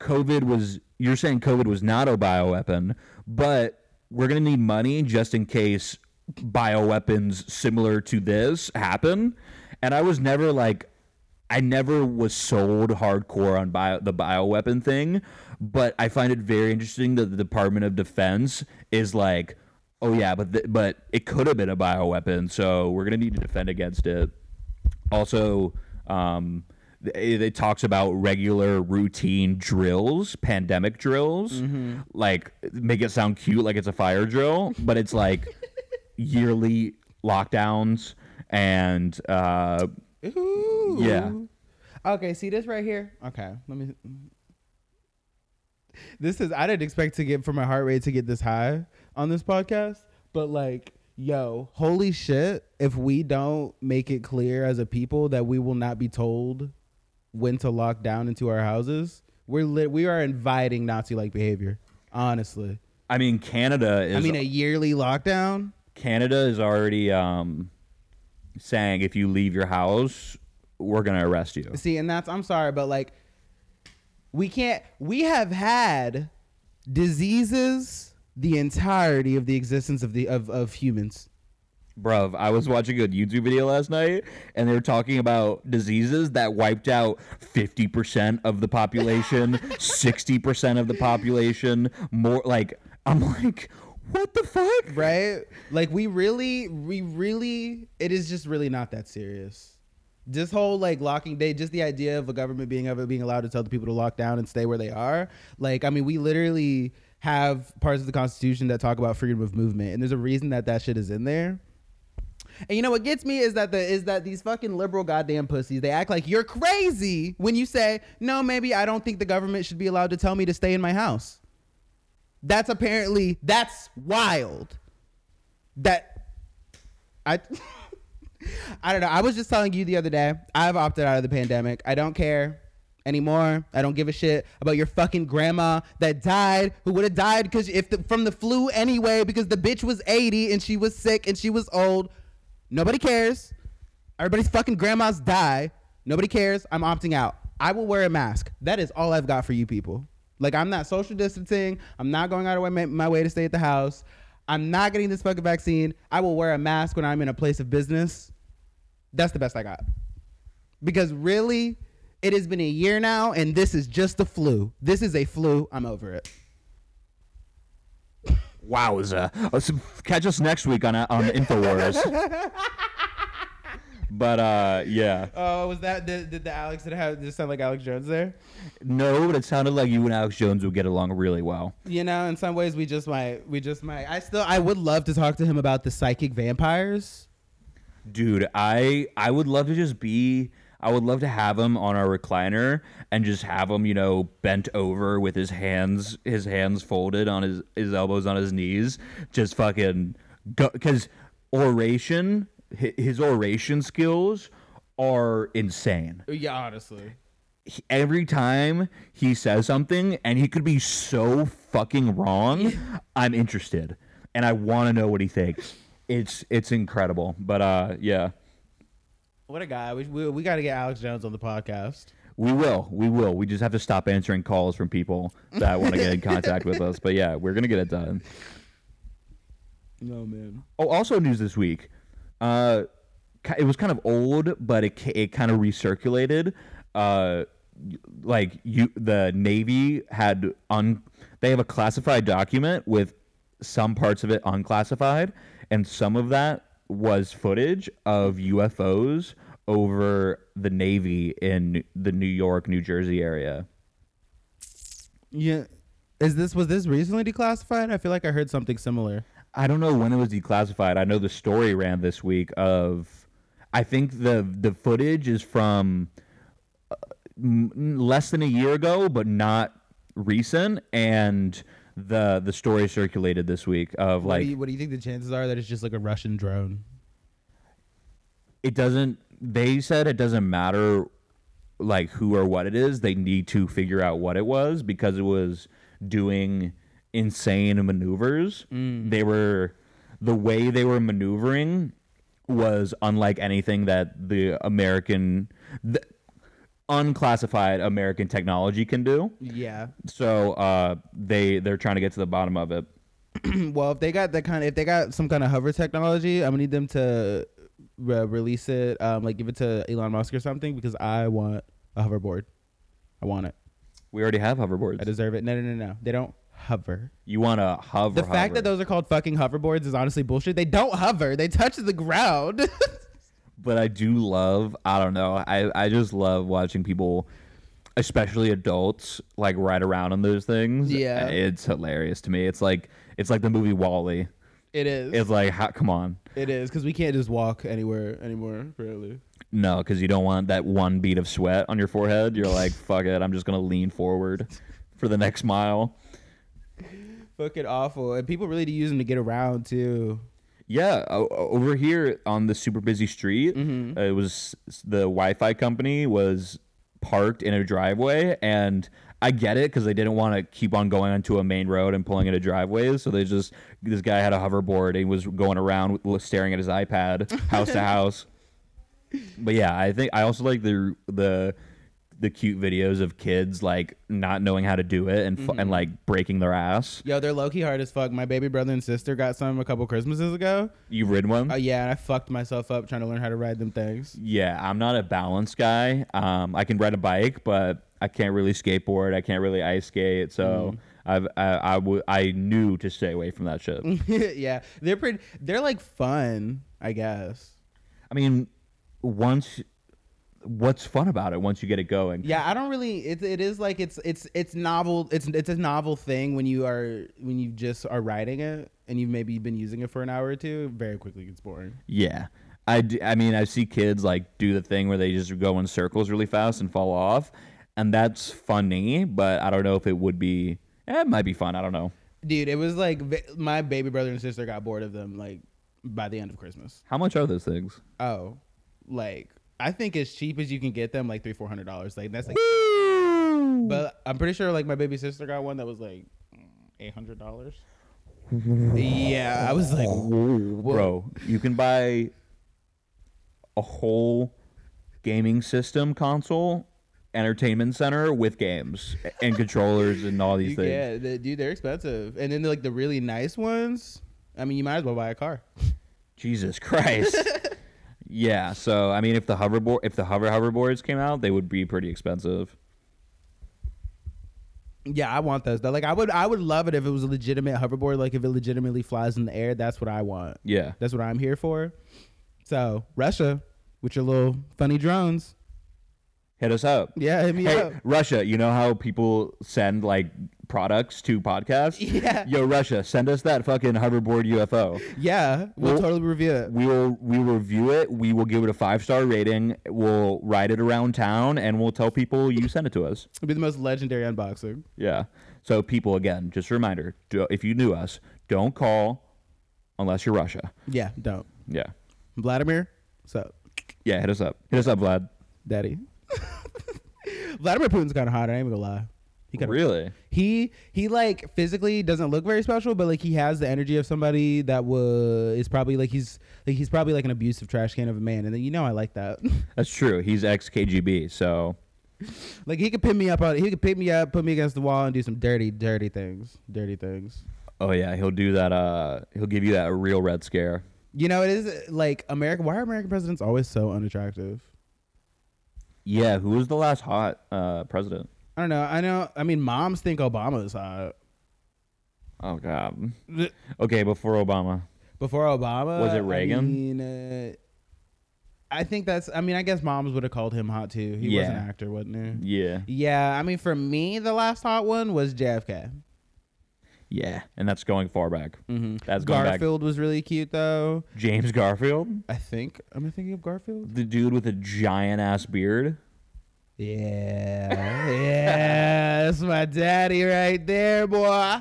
COVID was you're saying COVID was not a bioweapon, but we're going to need money just in case bioweapons similar to this happen. And I was never like I never was sold hardcore on bio, the bioweapon thing, but I find it very interesting that the Department of Defense is like, oh yeah, but th- but it could have been a bioweapon, so we're gonna need to defend against it. Also, um, it, it talks about regular routine drills, pandemic drills, like make it sound cute, like it's a fire drill, but it's like yearly lockdowns and uh, Ooh. Yeah. Okay, see this right here? Okay, let me. This is, I didn't expect to get for my heart rate to get this high on this podcast, but like, yo, holy shit, if we don't make it clear as a people that we will not be told when to lock down into our houses, We're lit. We are inviting Nazi-like behavior. Honestly, I mean, Canada is. I mean, a yearly lockdown. Canada is already um, saying if you leave your house, we're gonna arrest you. See, and that's I'm sorry, but like we can't we have had diseases the entirety of the existence of the of, of humans. Bruv, I was watching a YouTube video last night and they were talking about diseases that wiped out 50% of the population, 60% of the population, more like I'm like what the fuck? Right? Like we really we really it is just really not that serious. This whole like locking day, just the idea of a government being of it being allowed to tell the people to lock down and stay where they are. Like, I mean, we literally have parts of the Constitution that talk about freedom of movement, and there's a reason that that shit is in there. And you know what gets me is that the is that these fucking liberal goddamn pussies they act like you're crazy when you say no maybe I don't think the government should be allowed to tell me to stay in my house. That's apparently that's wild. That I I don't know. I was just telling you the other day. I've opted out of the pandemic. I don't care anymore. I don't give a shit about your fucking grandma that died, who would have died because if the, from the flu anyway, because the bitch was 80 and she was sick and she was old. Nobody cares. Everybody's fucking grandmas die. Nobody cares. I'm opting out. I will wear a mask. That is all I've got for you people. Like I'm not social distancing. I'm not going out of my, my way to stay at the house. I'm not getting this fucking vaccine. I will wear a mask when I'm in a place of business. That's the best I got. Because really, it has been a year now, and this is just a flu. This is a flu. I'm over it. Wowza. Uh, so catch us next week on on Infowars. but uh yeah. Oh, was that did, did the Alex did it have did it sound like Alex Jones there? No, but it sounded like you and Alex Jones would get along really well. You know, in some ways we just might we just might. I still I would love to talk to him about the psychic vampires. Dude, I I would love to just be I would love to have him on our recliner and just have him, you know, bent over with his hands his hands folded on his his elbows on his knees, just fucking go cuz oration his oration skills are insane. Yeah, honestly. He- every time he says something and he could be so fucking wrong, I'm interested and I want to know what he thinks. It's it's incredible. But uh yeah. What a guy. We we, we got to get Alex Jones on the podcast. We will. We will. We just have to stop answering calls from people that want to get in contact with us. But yeah, we're going to get it done. No man. Oh, also news this week. Uh, it was kind of old, but it it kind of recirculated. Uh, like you, the Navy had un. They have a classified document with some parts of it unclassified, and some of that was footage of UFOs over the Navy in the New York, New Jersey area. Yeah. Is this was this recently declassified? I feel like I heard something similar. I don't know when it was declassified. I know the story ran this week of I think the the footage is from uh, m- less than a year ago but not recent and the the story circulated this week of What, like do you, what do you think the chances are that it's just like a Russian drone? it doesn't they said it doesn't matter like who or what it is. They need to figure out what it was because it was doing insane maneuvers. Mm. They were the way they were maneuvering was unlike anything that the american the unclassified american technology can do Yeah. so uh they they're trying to get to the bottom of it well, if they got that kind of if they got some kind of hover technology, I'm gonna need them to re- release it, um, like give it to Elon Musk or something because I want a hoverboard. I want it. we already have hoverboards I deserve it. No, no, no, no. They don't hover. you want to hover The fact hover. that those are called fucking hoverboards is honestly bullshit. They don't hover. They touch the ground. but I do love I don't know I I just love watching people especially adults like ride around on those things Yeah. it's hilarious to me it's like it's like the movie WALL-E it is. it's like how, come on it is because we can't just walk anywhere anymore. really. no because you don't want that one bead of sweat on your forehead you're like fuck it I'm just gonna lean forward for the next mile Fucking awful. And people really do use them to get around too. Yeah, over here on the super busy street, Mm-hmm. it was the Wi-Fi company was parked in a driveway and I get it because they didn't want to keep on going onto a main road and pulling into driveways. So they just this guy had a hoverboard and he was going around staring at his iPad house to house. But yeah, I think I also like the the the cute videos of kids like not knowing how to do it and fu- and mm-hmm. like breaking their ass. Yo, they're low key hard as fuck. My baby brother and sister got some a couple Christmases ago. You've ridden one? Oh yeah, and I fucked myself up trying to learn how to ride them things. Yeah, I'm not a balance guy. Um, I can ride a bike, but I can't really skateboard. I can't really ice skate. So mm-hmm. I've I, I, w- I knew to stay away from that shit. yeah, they're pretty. They're like fun, I guess. I mean, once what's fun about it once you get it going? Yeah, I don't really. It, it is like it's it's it's novel. It's it's a novel thing when you are when you just are riding it and you've maybe been using it for an hour or two. Very quickly gets boring. Yeah. I, d- I mean, I see kids like do the thing where they just go in circles really fast and fall off, and that's funny. But I don't know if it would be. Eh, it might be fun. I don't know. Dude, it was like my baby brother and sister got bored of them like by the end of Christmas. How much are those things? Oh, like I think as cheap as you can get them, like three four hundred dollars. Like that's like. But I'm pretty sure like my baby sister got one that was like eight hundred dollars. Yeah, I was like, Bro, you can buy a whole gaming system console, entertainment center with games and controllers and all these you- things. yeah, the, dude, they're expensive. And then like the really nice ones, I mean, you might as well buy a car. Jesus Christ. yeah, so I mean if the hoverboard if the hover hoverboards came out, they would be pretty expensive. Yeah, I want those though. Like I would, I would love it if it was a legitimate hoverboard. Like if it legitimately flies in the air, that's what I want. Yeah. That's what I'm here for. So Russia, with your little funny drones, Hit us up. yeah, hit me Hey, up. Russia, you know how people send like products to podcasts? Yeah. Yo, Russia, send us that fucking hoverboard UFO. Yeah, we'll, Well- totally review it. We will we will review it. We will give it a five star rating. We'll ride it around town, and we'll tell people you sent it to us. It'll be the most legendary unboxing. Yeah. So people, again, just a reminder: do, if you knew us, don't call unless you're Russia. Yeah, don't. Yeah. Vladimir, so Yeah. Hit us up. Hit us up, Vlad. daddy. Vladimir Putin's kind of hot. I ain't gonna lie. He kind of Really? he he like physically doesn't look very special, but like he has the energy of somebody that was is probably like he's like he's probably like an abusive trash can of a man, and then you know I like that. That's true. He's ex KGB, so like he could pin me up on he could pick me up, put me against the wall, and do some dirty, dirty things, dirty things. oh yeah, he'll do that. Uh, he'll give you that real red scare. You know, it is like America. Why are American presidents always so unattractive? Yeah. Who was the last hot uh, president? I don't know. I know. I mean, moms think Obama's hot. Oh God. Okay, before Obama. Before Obama, Was it Reagan? I mean, uh, I think that's. I mean, I guess moms would have called him hot too. He was an actor, wasn't he? Yeah. Yeah, I mean, for me, the last hot one was JFK. Yeah. And that's going far back. Mm-hmm. That's going back. Garfield was really cute, though. James Garfield, I think. Am I thinking of Garfield? the dude with a giant ass beard. Yeah, yeah, that's my daddy right there, boy.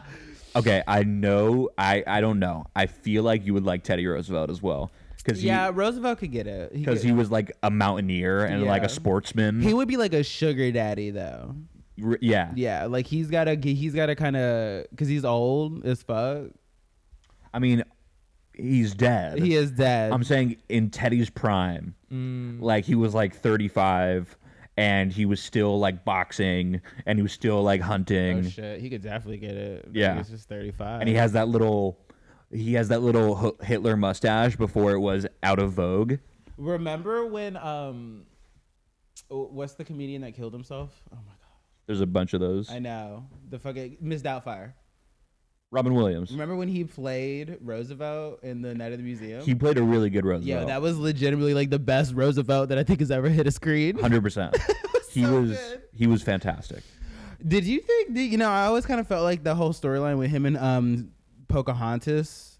Okay, I know. I I don't know. I feel like you would like Teddy Roosevelt as well, because Yeah, Roosevelt could get it. Because he was like a mountaineer and like Yeah. a sportsman. he would be like a sugar daddy, though. R- yeah. Yeah, like he's gotta he's gotta kind of because he's old as fuck. I mean, he's dead. He is dead. I'm saying in Teddy's prime, Mm. like he was like 35 and he was still like boxing and he was still like hunting. Oh hunting shit, he could definitely get it. Yeah. he's just thirty five. and he has that little he has that little Hitler mustache before it was out of vogue. Remember when um, oh, what's the comedian that killed himself? Oh my god, There's a bunch of those. I know the fucking Miss Doubtfire. Robin Williams. Remember when he played Roosevelt in the Night of the Museum? He played a really good Roosevelt. yeah, that was legitimately like the best Roosevelt that I think has ever hit a screen. 100%. he so was good. he was fantastic. Did you think? Did, you know, I always kind of felt like the whole storyline with him and um Pocahontas,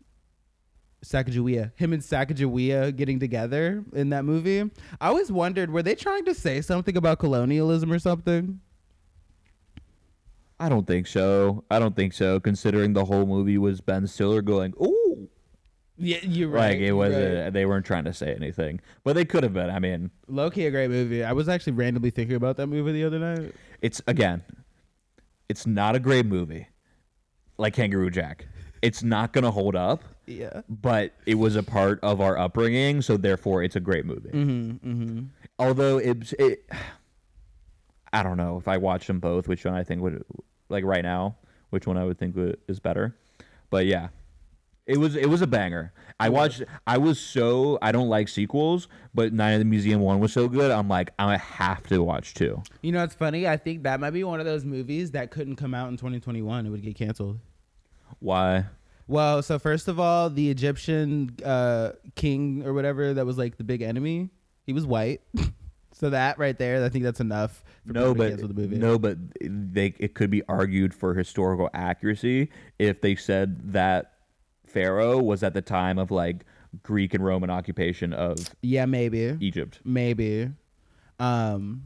Sacagawea, him and Sacagawea getting together in that movie. I always wondered, were they trying to say something about colonialism or something? I don't think so. I don't think so considering the whole movie was Ben Stiller going, "Ooh." Yeah, you're right. Like it was, right. they weren't trying to say anything, but they could have been. I mean, low key, a great movie. I was actually randomly thinking about that movie the other night. it's again, it's not a great movie, like Kangaroo Jack. It's not gonna hold up, Yeah. but it was a part of our upbringing, so therefore it's a great movie. Mm-hmm. Mm-hmm. Although it, it, I don't know if I watched them both, which one I think would, like right now, which one I would think would, is better. But yeah, it was it was a banger. I watched. I was so I don't like sequels, but Night at the Museum one was so good. I'm like I have to watch two. You know, it's funny. I think that might be one of those movies that couldn't come out in 2021. It would get canceled. Why? Well, so first of all, the Egyptian uh, king or whatever that was like the big enemy, he was white. so that right there, I think that's enough. For No, but the movie. no, but they it could be argued for historical accuracy if they said that Pharaoh was at the time of like Greek and Roman occupation of Yeah, maybe, Egypt. maybe. Um,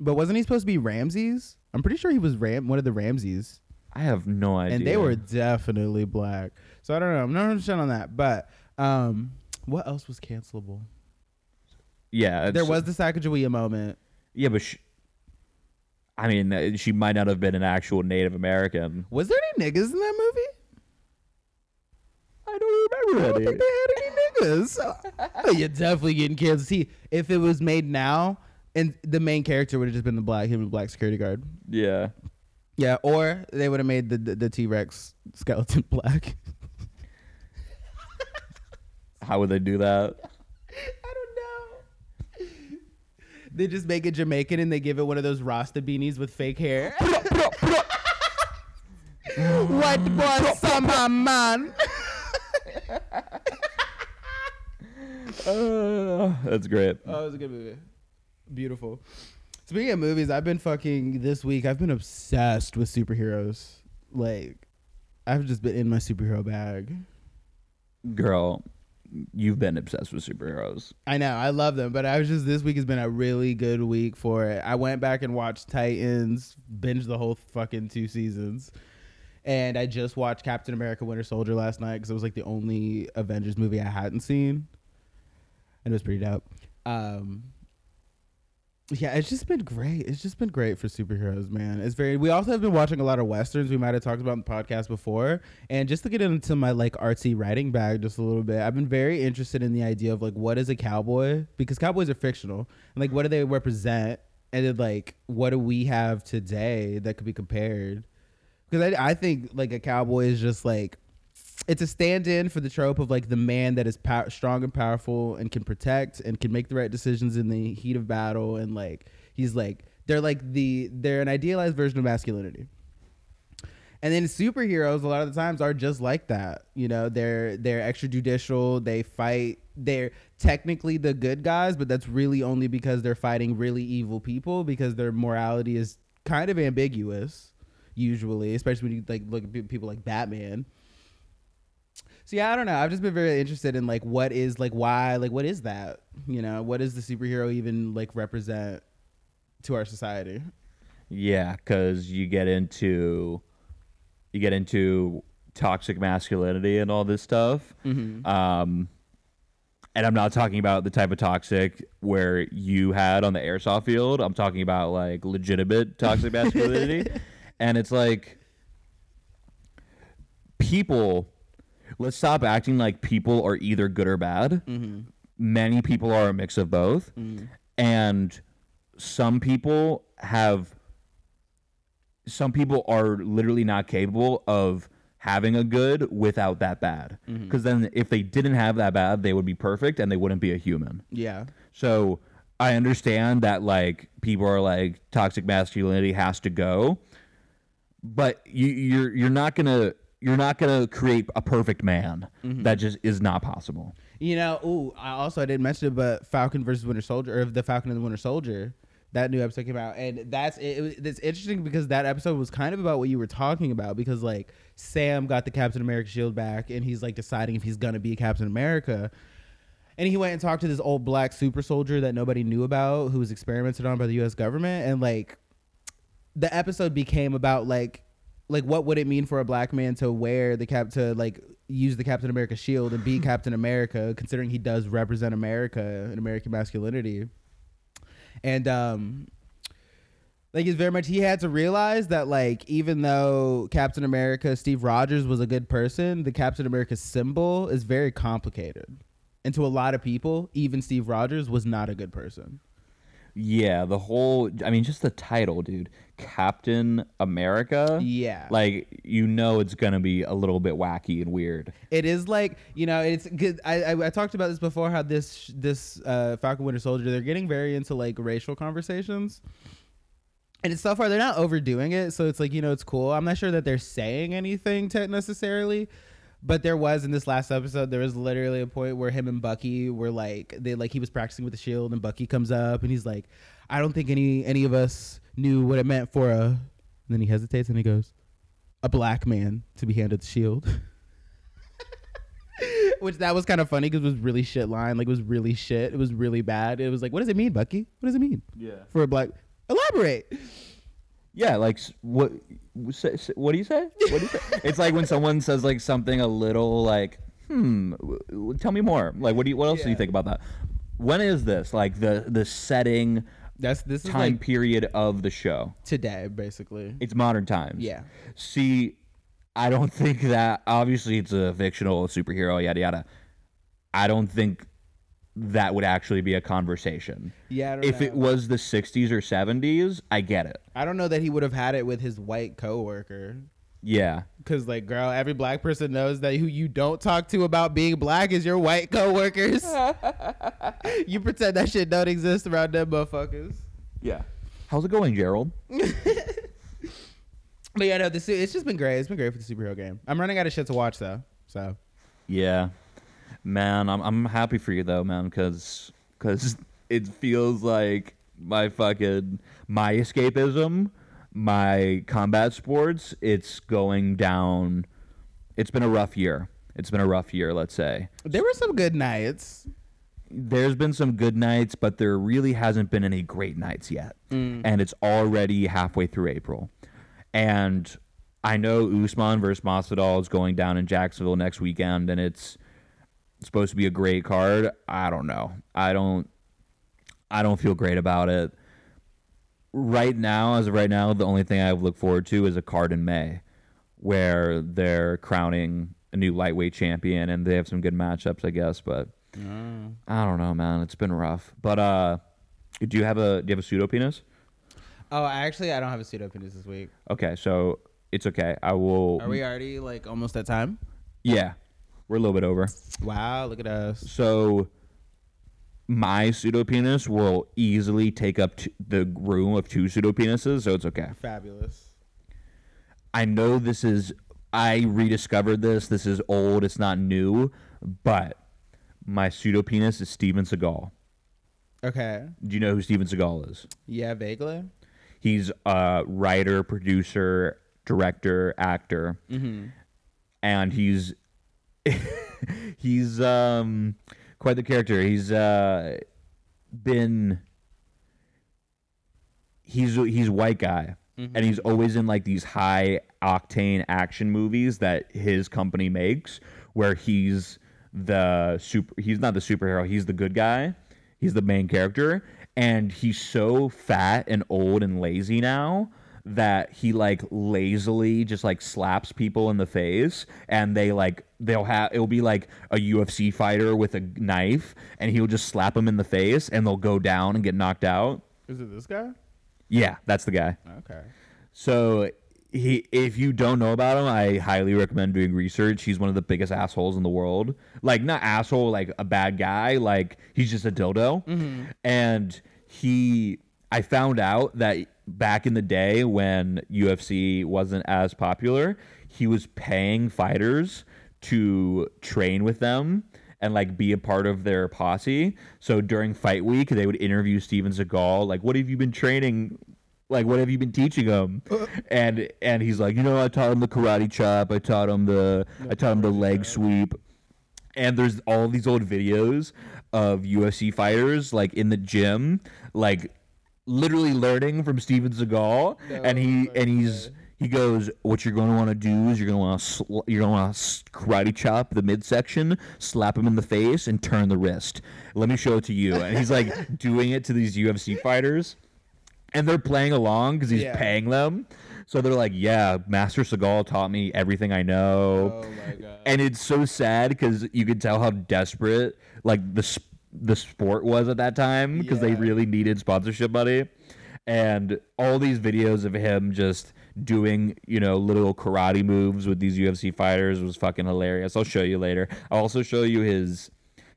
but wasn't he supposed to be Ramses? I'm pretty sure he was Ram, one of the Ramses, I have no idea. and they were definitely black. So I don't know. I'm not 100 percent on that. But um, what else was cancelable? Yeah. There was the Sacagawea moment. yeah, but she, I mean, uh, she might not have been an actual Native American. Was there any niggas in that movie? I don't remember I don't think they had any niggas. Oh, You're definitely getting canceled. See, if it was made now, and the main character would have just been the black, him, the black security guard. Yeah. Yeah, or they would have made the the, the T Rex skeleton black. How would they do that? I don't know. They just make it Jamaican and they give it one of those Rasta beanies with fake hair. White boy summer man. Uh, that's great. Oh, it was a good movie. Beautiful. Speaking of movies, I've been fucking this week. I've been obsessed with superheroes. Like, I've just been in my superhero bag. Girl, you've been obsessed with superheroes. I know, I love them, but I was just this week has been a really good week for it. I went back and watched Titans, binged the whole fucking two seasons. And I just watched Captain America Winter Soldier last night because it was like the only Avengers movie I hadn't seen. And it was pretty dope. Um, yeah, it's just been great. It's just been great for superheroes, man. It's very. We also have been watching a lot of westerns. We might have talked about in the podcast before, and just to get into my like artsy writing bag just a little bit, I've been very interested in the idea of like what is a cowboy because cowboys are fictional, and like what do they represent, and then like what do we have today that could be compared? Because I, I think like a cowboy is just like it's a stand-in for the trope of like the man that is pow- strong and powerful and can protect and can make the right decisions in the heat of battle and like he's like they're like the they're an idealized version of masculinity. And then superheroes a lot of the times are just like that you know? They're they're extrajudicial they fight they're technically the good guys but that's really only because they're fighting really evil people because their morality is kind of ambiguous usually especially when you like look at people like batman so yeah, I don't know. I've just been very interested in like what is like why like what is that? You know, what does the superhero even like represent to our society? Yeah, because you get into you get into toxic masculinity and all this stuff. Mm-hmm. Um, and I'm not talking about the type of toxic where you had on the airsoft field. I'm talking about like legitimate toxic masculinity. and it's like people, let's stop acting like people are either good or bad. Mm-hmm. Many people are a mix of both. And some people have, some people are literally not capable of having a good without that bad. Because then if they didn't have that bad, they would be perfect and they wouldn't be a human. Yeah. So I understand that like people are like toxic masculinity has to go, but you, you're you're not gonna you're not gonna create a perfect man. Mm-hmm. That just is not possible. You know, ooh, I also I didn't mention it, but Falcon versus Winter Soldier, or the Falcon and the Winter Soldier, that new episode came out, and that's it, it. was- It's interesting because that episode was kind of about what you were talking about, because like Sam got the Captain America shield back, and he's like deciding if he's gonna be Captain America, and he went and talked to this old black super soldier that nobody knew about, who was experimented on by the U.S. government, and like the episode became about like like what would it mean for a black man to wear the cap to like use the Captain America shield and be Captain America, considering he does represent America and American masculinity. And um like it's very much he had to realize that like even though Captain America Steve Rogers was a good person, the Captain America symbol is very complicated. And to a lot of people, even Steve Rogers was not a good person. Yeah, the whole I mean just the title, dude. Captain America. Yeah. Like you know it's going to be a little bit wacky and weird. It is like you know it's good. I, I I talked about this before. How this this uh, Falcon Winter Soldier they're getting very into like racial conversations, and it's so far they're not overdoing it. So it's like you know it's cool. I'm not sure that they're saying anything necessarily, but there was in this last episode there was literally a point where him and Bucky were like they like he was practicing with the shield and Bucky comes up and he's like, I don't think any any of us knew what it meant for a. And then he hesitates and he goes, a black man to be handed the shield. Which that was kind of funny because it was really shit line. Like it was really shit. It was really bad. It was like, what does it mean, Bucky? What does it mean Yeah. for a black? Elaborate. Yeah, like what? What do you say? What do you say? it's like when someone says like something a little like, hmm. Tell me more. Like, what do you? What else do you think about that? When is this? Like the the setting That's this is time like period of the show? today, basically. It's modern times. Yeah. See, I don't think that. Obviously, it's a fictional superhero. Yada yada. I don't think that would actually be a conversation. Yeah. I don't If know. it was the 60s or 70s, I get it. I don't know that he would have had it with his white coworker. Yeah. Cause like, girl, every black person knows that who you don't talk to about being black is your white coworkers. you pretend that shit don't exist around them motherfuckers. Yeah. How's it going, Gerald? But yeah, no, the, su- it's just been great. It's been great for the superhero game. I'm running out of shit to watch though. So Yeah. Man, I'm I'm happy for you though, man, cuz cuz it feels like my fucking my escapism, my combat sports, it's going down. It's been a rough year. It's been a rough year, let's say. there were some good nights. There's been some good nights, but there really hasn't been any great nights yet. Mm. And it's already halfway through April. And I know Usman versus Masvidal is going down in Jacksonville next weekend, and it's supposed to be a great card. I don't know. I don't. I don't feel great about it. Right now, as of right now, the only thing I look forward to is a card in May, where they're crowning a new lightweight champion, and they have some good matchups, I guess. But I don't know, man. It's been rough. But uh, do you have a do you have a pseudo penis? Oh, actually, I don't have a pseudo penis this week. Okay, so it's okay. I will. Are we already like almost at time? Yeah, we're a little bit over. Wow, look at us. So my pseudo penis will easily take up t- the room of two pseudo penises, so it's okay. Fabulous. I know this is. I rediscovered this. This is old. It's not new, but my pseudo penis is Steven Seagal. Okay. Do you know who Steven Seagal is? Yeah, vaguely. He's a writer, producer, director, actor, mm-hmm. and he's he's um quite the character. He's uh been he's he's white guy, and he's always in like these high octane action movies that his company makes, where he's the super. He's not the superhero. He's the good guy. He's the main character, and he's so fat and old and lazy now that he like lazily just like slaps people in the face and they like they'll have it'll be like a UFC fighter with a knife and he'll just slap them in the face and they'll go down and get knocked out. Is it this guy? Yeah, that's the guy. Okay. So he if you don't know about him, I highly recommend doing research. He's one of the biggest assholes in the world. Like not asshole like a bad guy, like he's just a dildo. Mm-hmm. And he I found out that back in the day when UFC wasn't as popular, he was paying fighters to train with them and like be a part of their posse. So during fight week, they would interview Steven Seagal, like, "What have you been training? Like, what have you been teaching him?" Uh. and and he's like, "You know, I taught him the karate chop. I taught him the I taught him the leg sweep." And there's all these old videos of UFC fighters like in the gym, like literally learning from Steven Seagal, and he and he's He goes, "What you're going to want to do is you're going to want to sl- you're going to want to karate chop the midsection, slap him in the face, and turn the wrist. Let me show it to you." And he's like doing it to these UFC fighters, and they're playing along because he's Yeah. paying them. So they're like, "Yeah, Master Seagal taught me everything I know." Oh my god. and it's so sad because you could tell how desperate like the sp- the sport was at that time because they really needed sponsorship money and all these videos of him just doing you know little karate moves with these UFC fighters was fucking hilarious. I'll show you later. I'll also show you his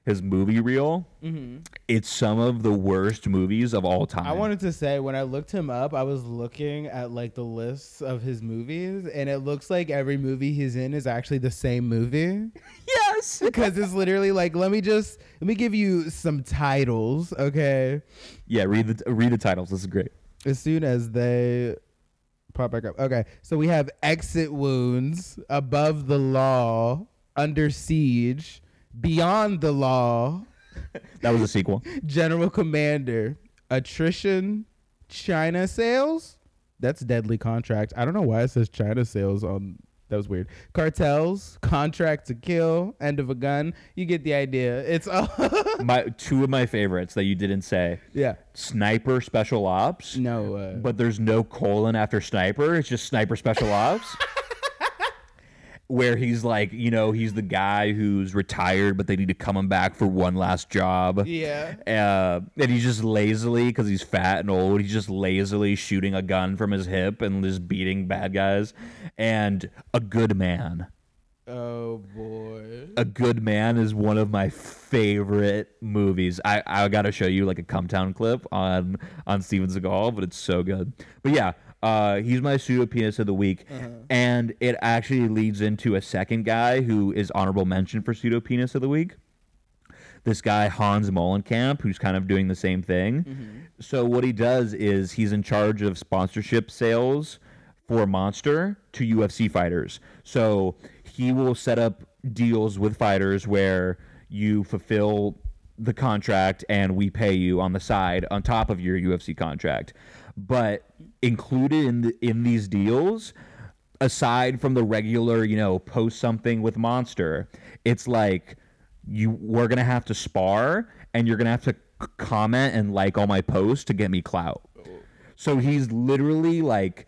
his movie reel. Mm-hmm. It's some of the worst movies of all time. I wanted to say when I looked him up, I was looking at like the lists of his movies, and it looks like every movie he's in is actually the same movie. yes. Because it's literally like, let me just let me give you some titles, okay? Yeah, read the read the titles. This is great. As soon as they pop back up. Okay, so we have Exit Wounds, Above the Law, Under Siege, Beyond the Law, That was a sequel. General Commander, Attrition, China Sales. That's Deadly Contract. I don't know why it says China Sales on. That was weird. Cartels, Contract to Kill, End of a Gun. You get the idea. It's all. my two of my favorites that you didn't say. yeah. Sniper Special Ops. No. Uh, But there's no colon after sniper. It's just sniper special ops. Where he's like, you know, he's the guy who's retired, but they need to come him back for one last job. yeah. Uh, and he's just lazily, because he's fat and old, he's just lazily shooting a gun from his hip and just beating bad guys. And A Good Man. Oh boy. A Good Man is one of my favorite movies. I, I gotta show you like a Come Town clip on on Steven Seagal, but it's so good. But yeah, uh, he's my pseudo penis of the week, and it actually leads into a second guy who is honorable mention for pseudo penis of the week. This guy Hans Molenkamp, who's kind of doing the same thing. So what he does is he's in charge of sponsorship sales for Monster to UFC fighters. So he will set up deals with fighters where you fulfill the contract and we pay you on the side on top of your UFC contract. But included in the, in these deals, aside from the regular, you know, post something with Monster, it's like you we're gonna have to spar and you're gonna have to c- comment and like all my posts to get me clout. Oh. So he's literally like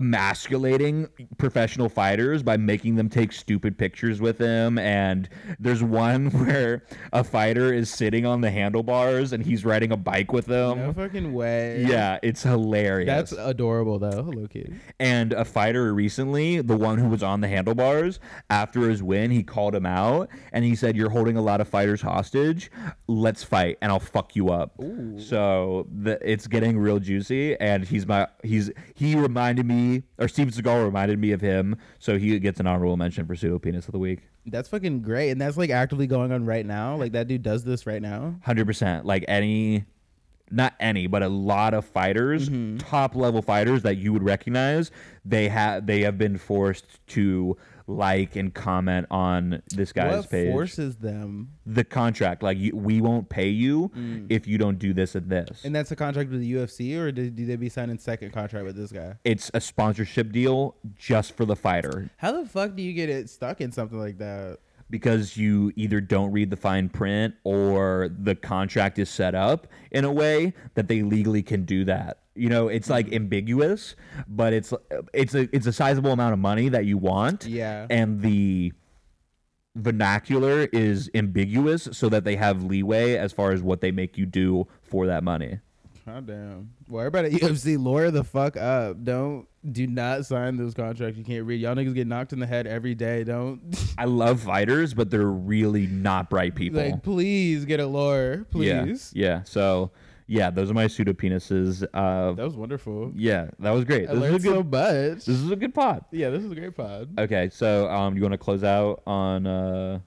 emasculating professional fighters by making them take stupid pictures with him and there's one where a fighter is sitting on the handlebars and he's riding a bike with them No fucking way. yeah it's hilarious That's adorable though. Hello Kitty. and a fighter recently, the one who was on the handlebars, after his win, he called him out and he said, You're holding a lot of fighters hostage. Let's fight and I'll fuck you up. Ooh. So the, it's getting real juicy. And he's my, he's, he reminded me, or Steven Seagal reminded me of him. So he gets an honorable mention for pseudo penis of the week. That's fucking great. And that's like actively going on right now. Like that dude does this right now. 100%. Like any, not any, but a lot of fighters, Mm-hmm. top level fighters that you would recognize, they have they have been forced to like and comment on this guy's what page. forces them? the contract, like you, we won't pay you if you don't do this and this. Mm. And that's a contract with the UFC, or did, did they be signing second contract with this guy? it's a sponsorship deal just for the fighter How the fuck do you get it stuck in something like that? because you either don't read the fine print or the contract is set up in a way that they legally can do that. You know, it's like mm. ambiguous, but it's it's a it's a sizable amount of money that you want. Yeah. And the vernacular is ambiguous so that they have leeway as far as what they make you do for that money. God damn. Well, everybody at UFC, lawyer the fuck up. Don't do not sign those contracts you can't read. Y'all niggas get knocked in the head every day. Don't I love fighters, but they're really not bright people. like please get a lawyer, please. Yeah. Yeah. So yeah, those are my pseudo penises. Uh, That was wonderful. yeah, that was great. I This is a learned good. so much. This is a good pod. yeah, this is a great pod. Okay, so um, you want to close out on? Uh,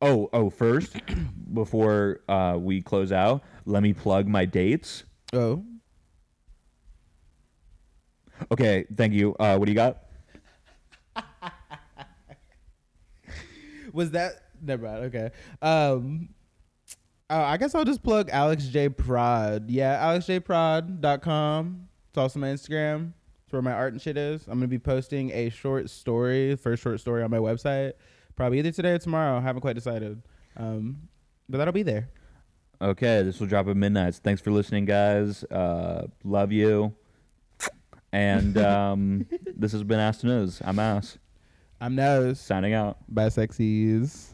oh, oh, first, before uh, we close out, let me plug my dates. Oh, Okay, thank you. Uh, what do you got? was that never mind? Okay. Um, uh, I guess I'll just plug Alex J Prod. Yeah, alexjprod.com. It's also my Instagram. It's where my art and shit is. I'm gonna be posting a short story, first short story on my website, probably either today or tomorrow. I haven't quite decided, um, but that'll be there. Okay, this will drop at midnight. Thanks for listening, guys. Uh, love you. And um, this has been Ass to News. I'm Ass. I'm Nose. Signing out. Bye, sexies.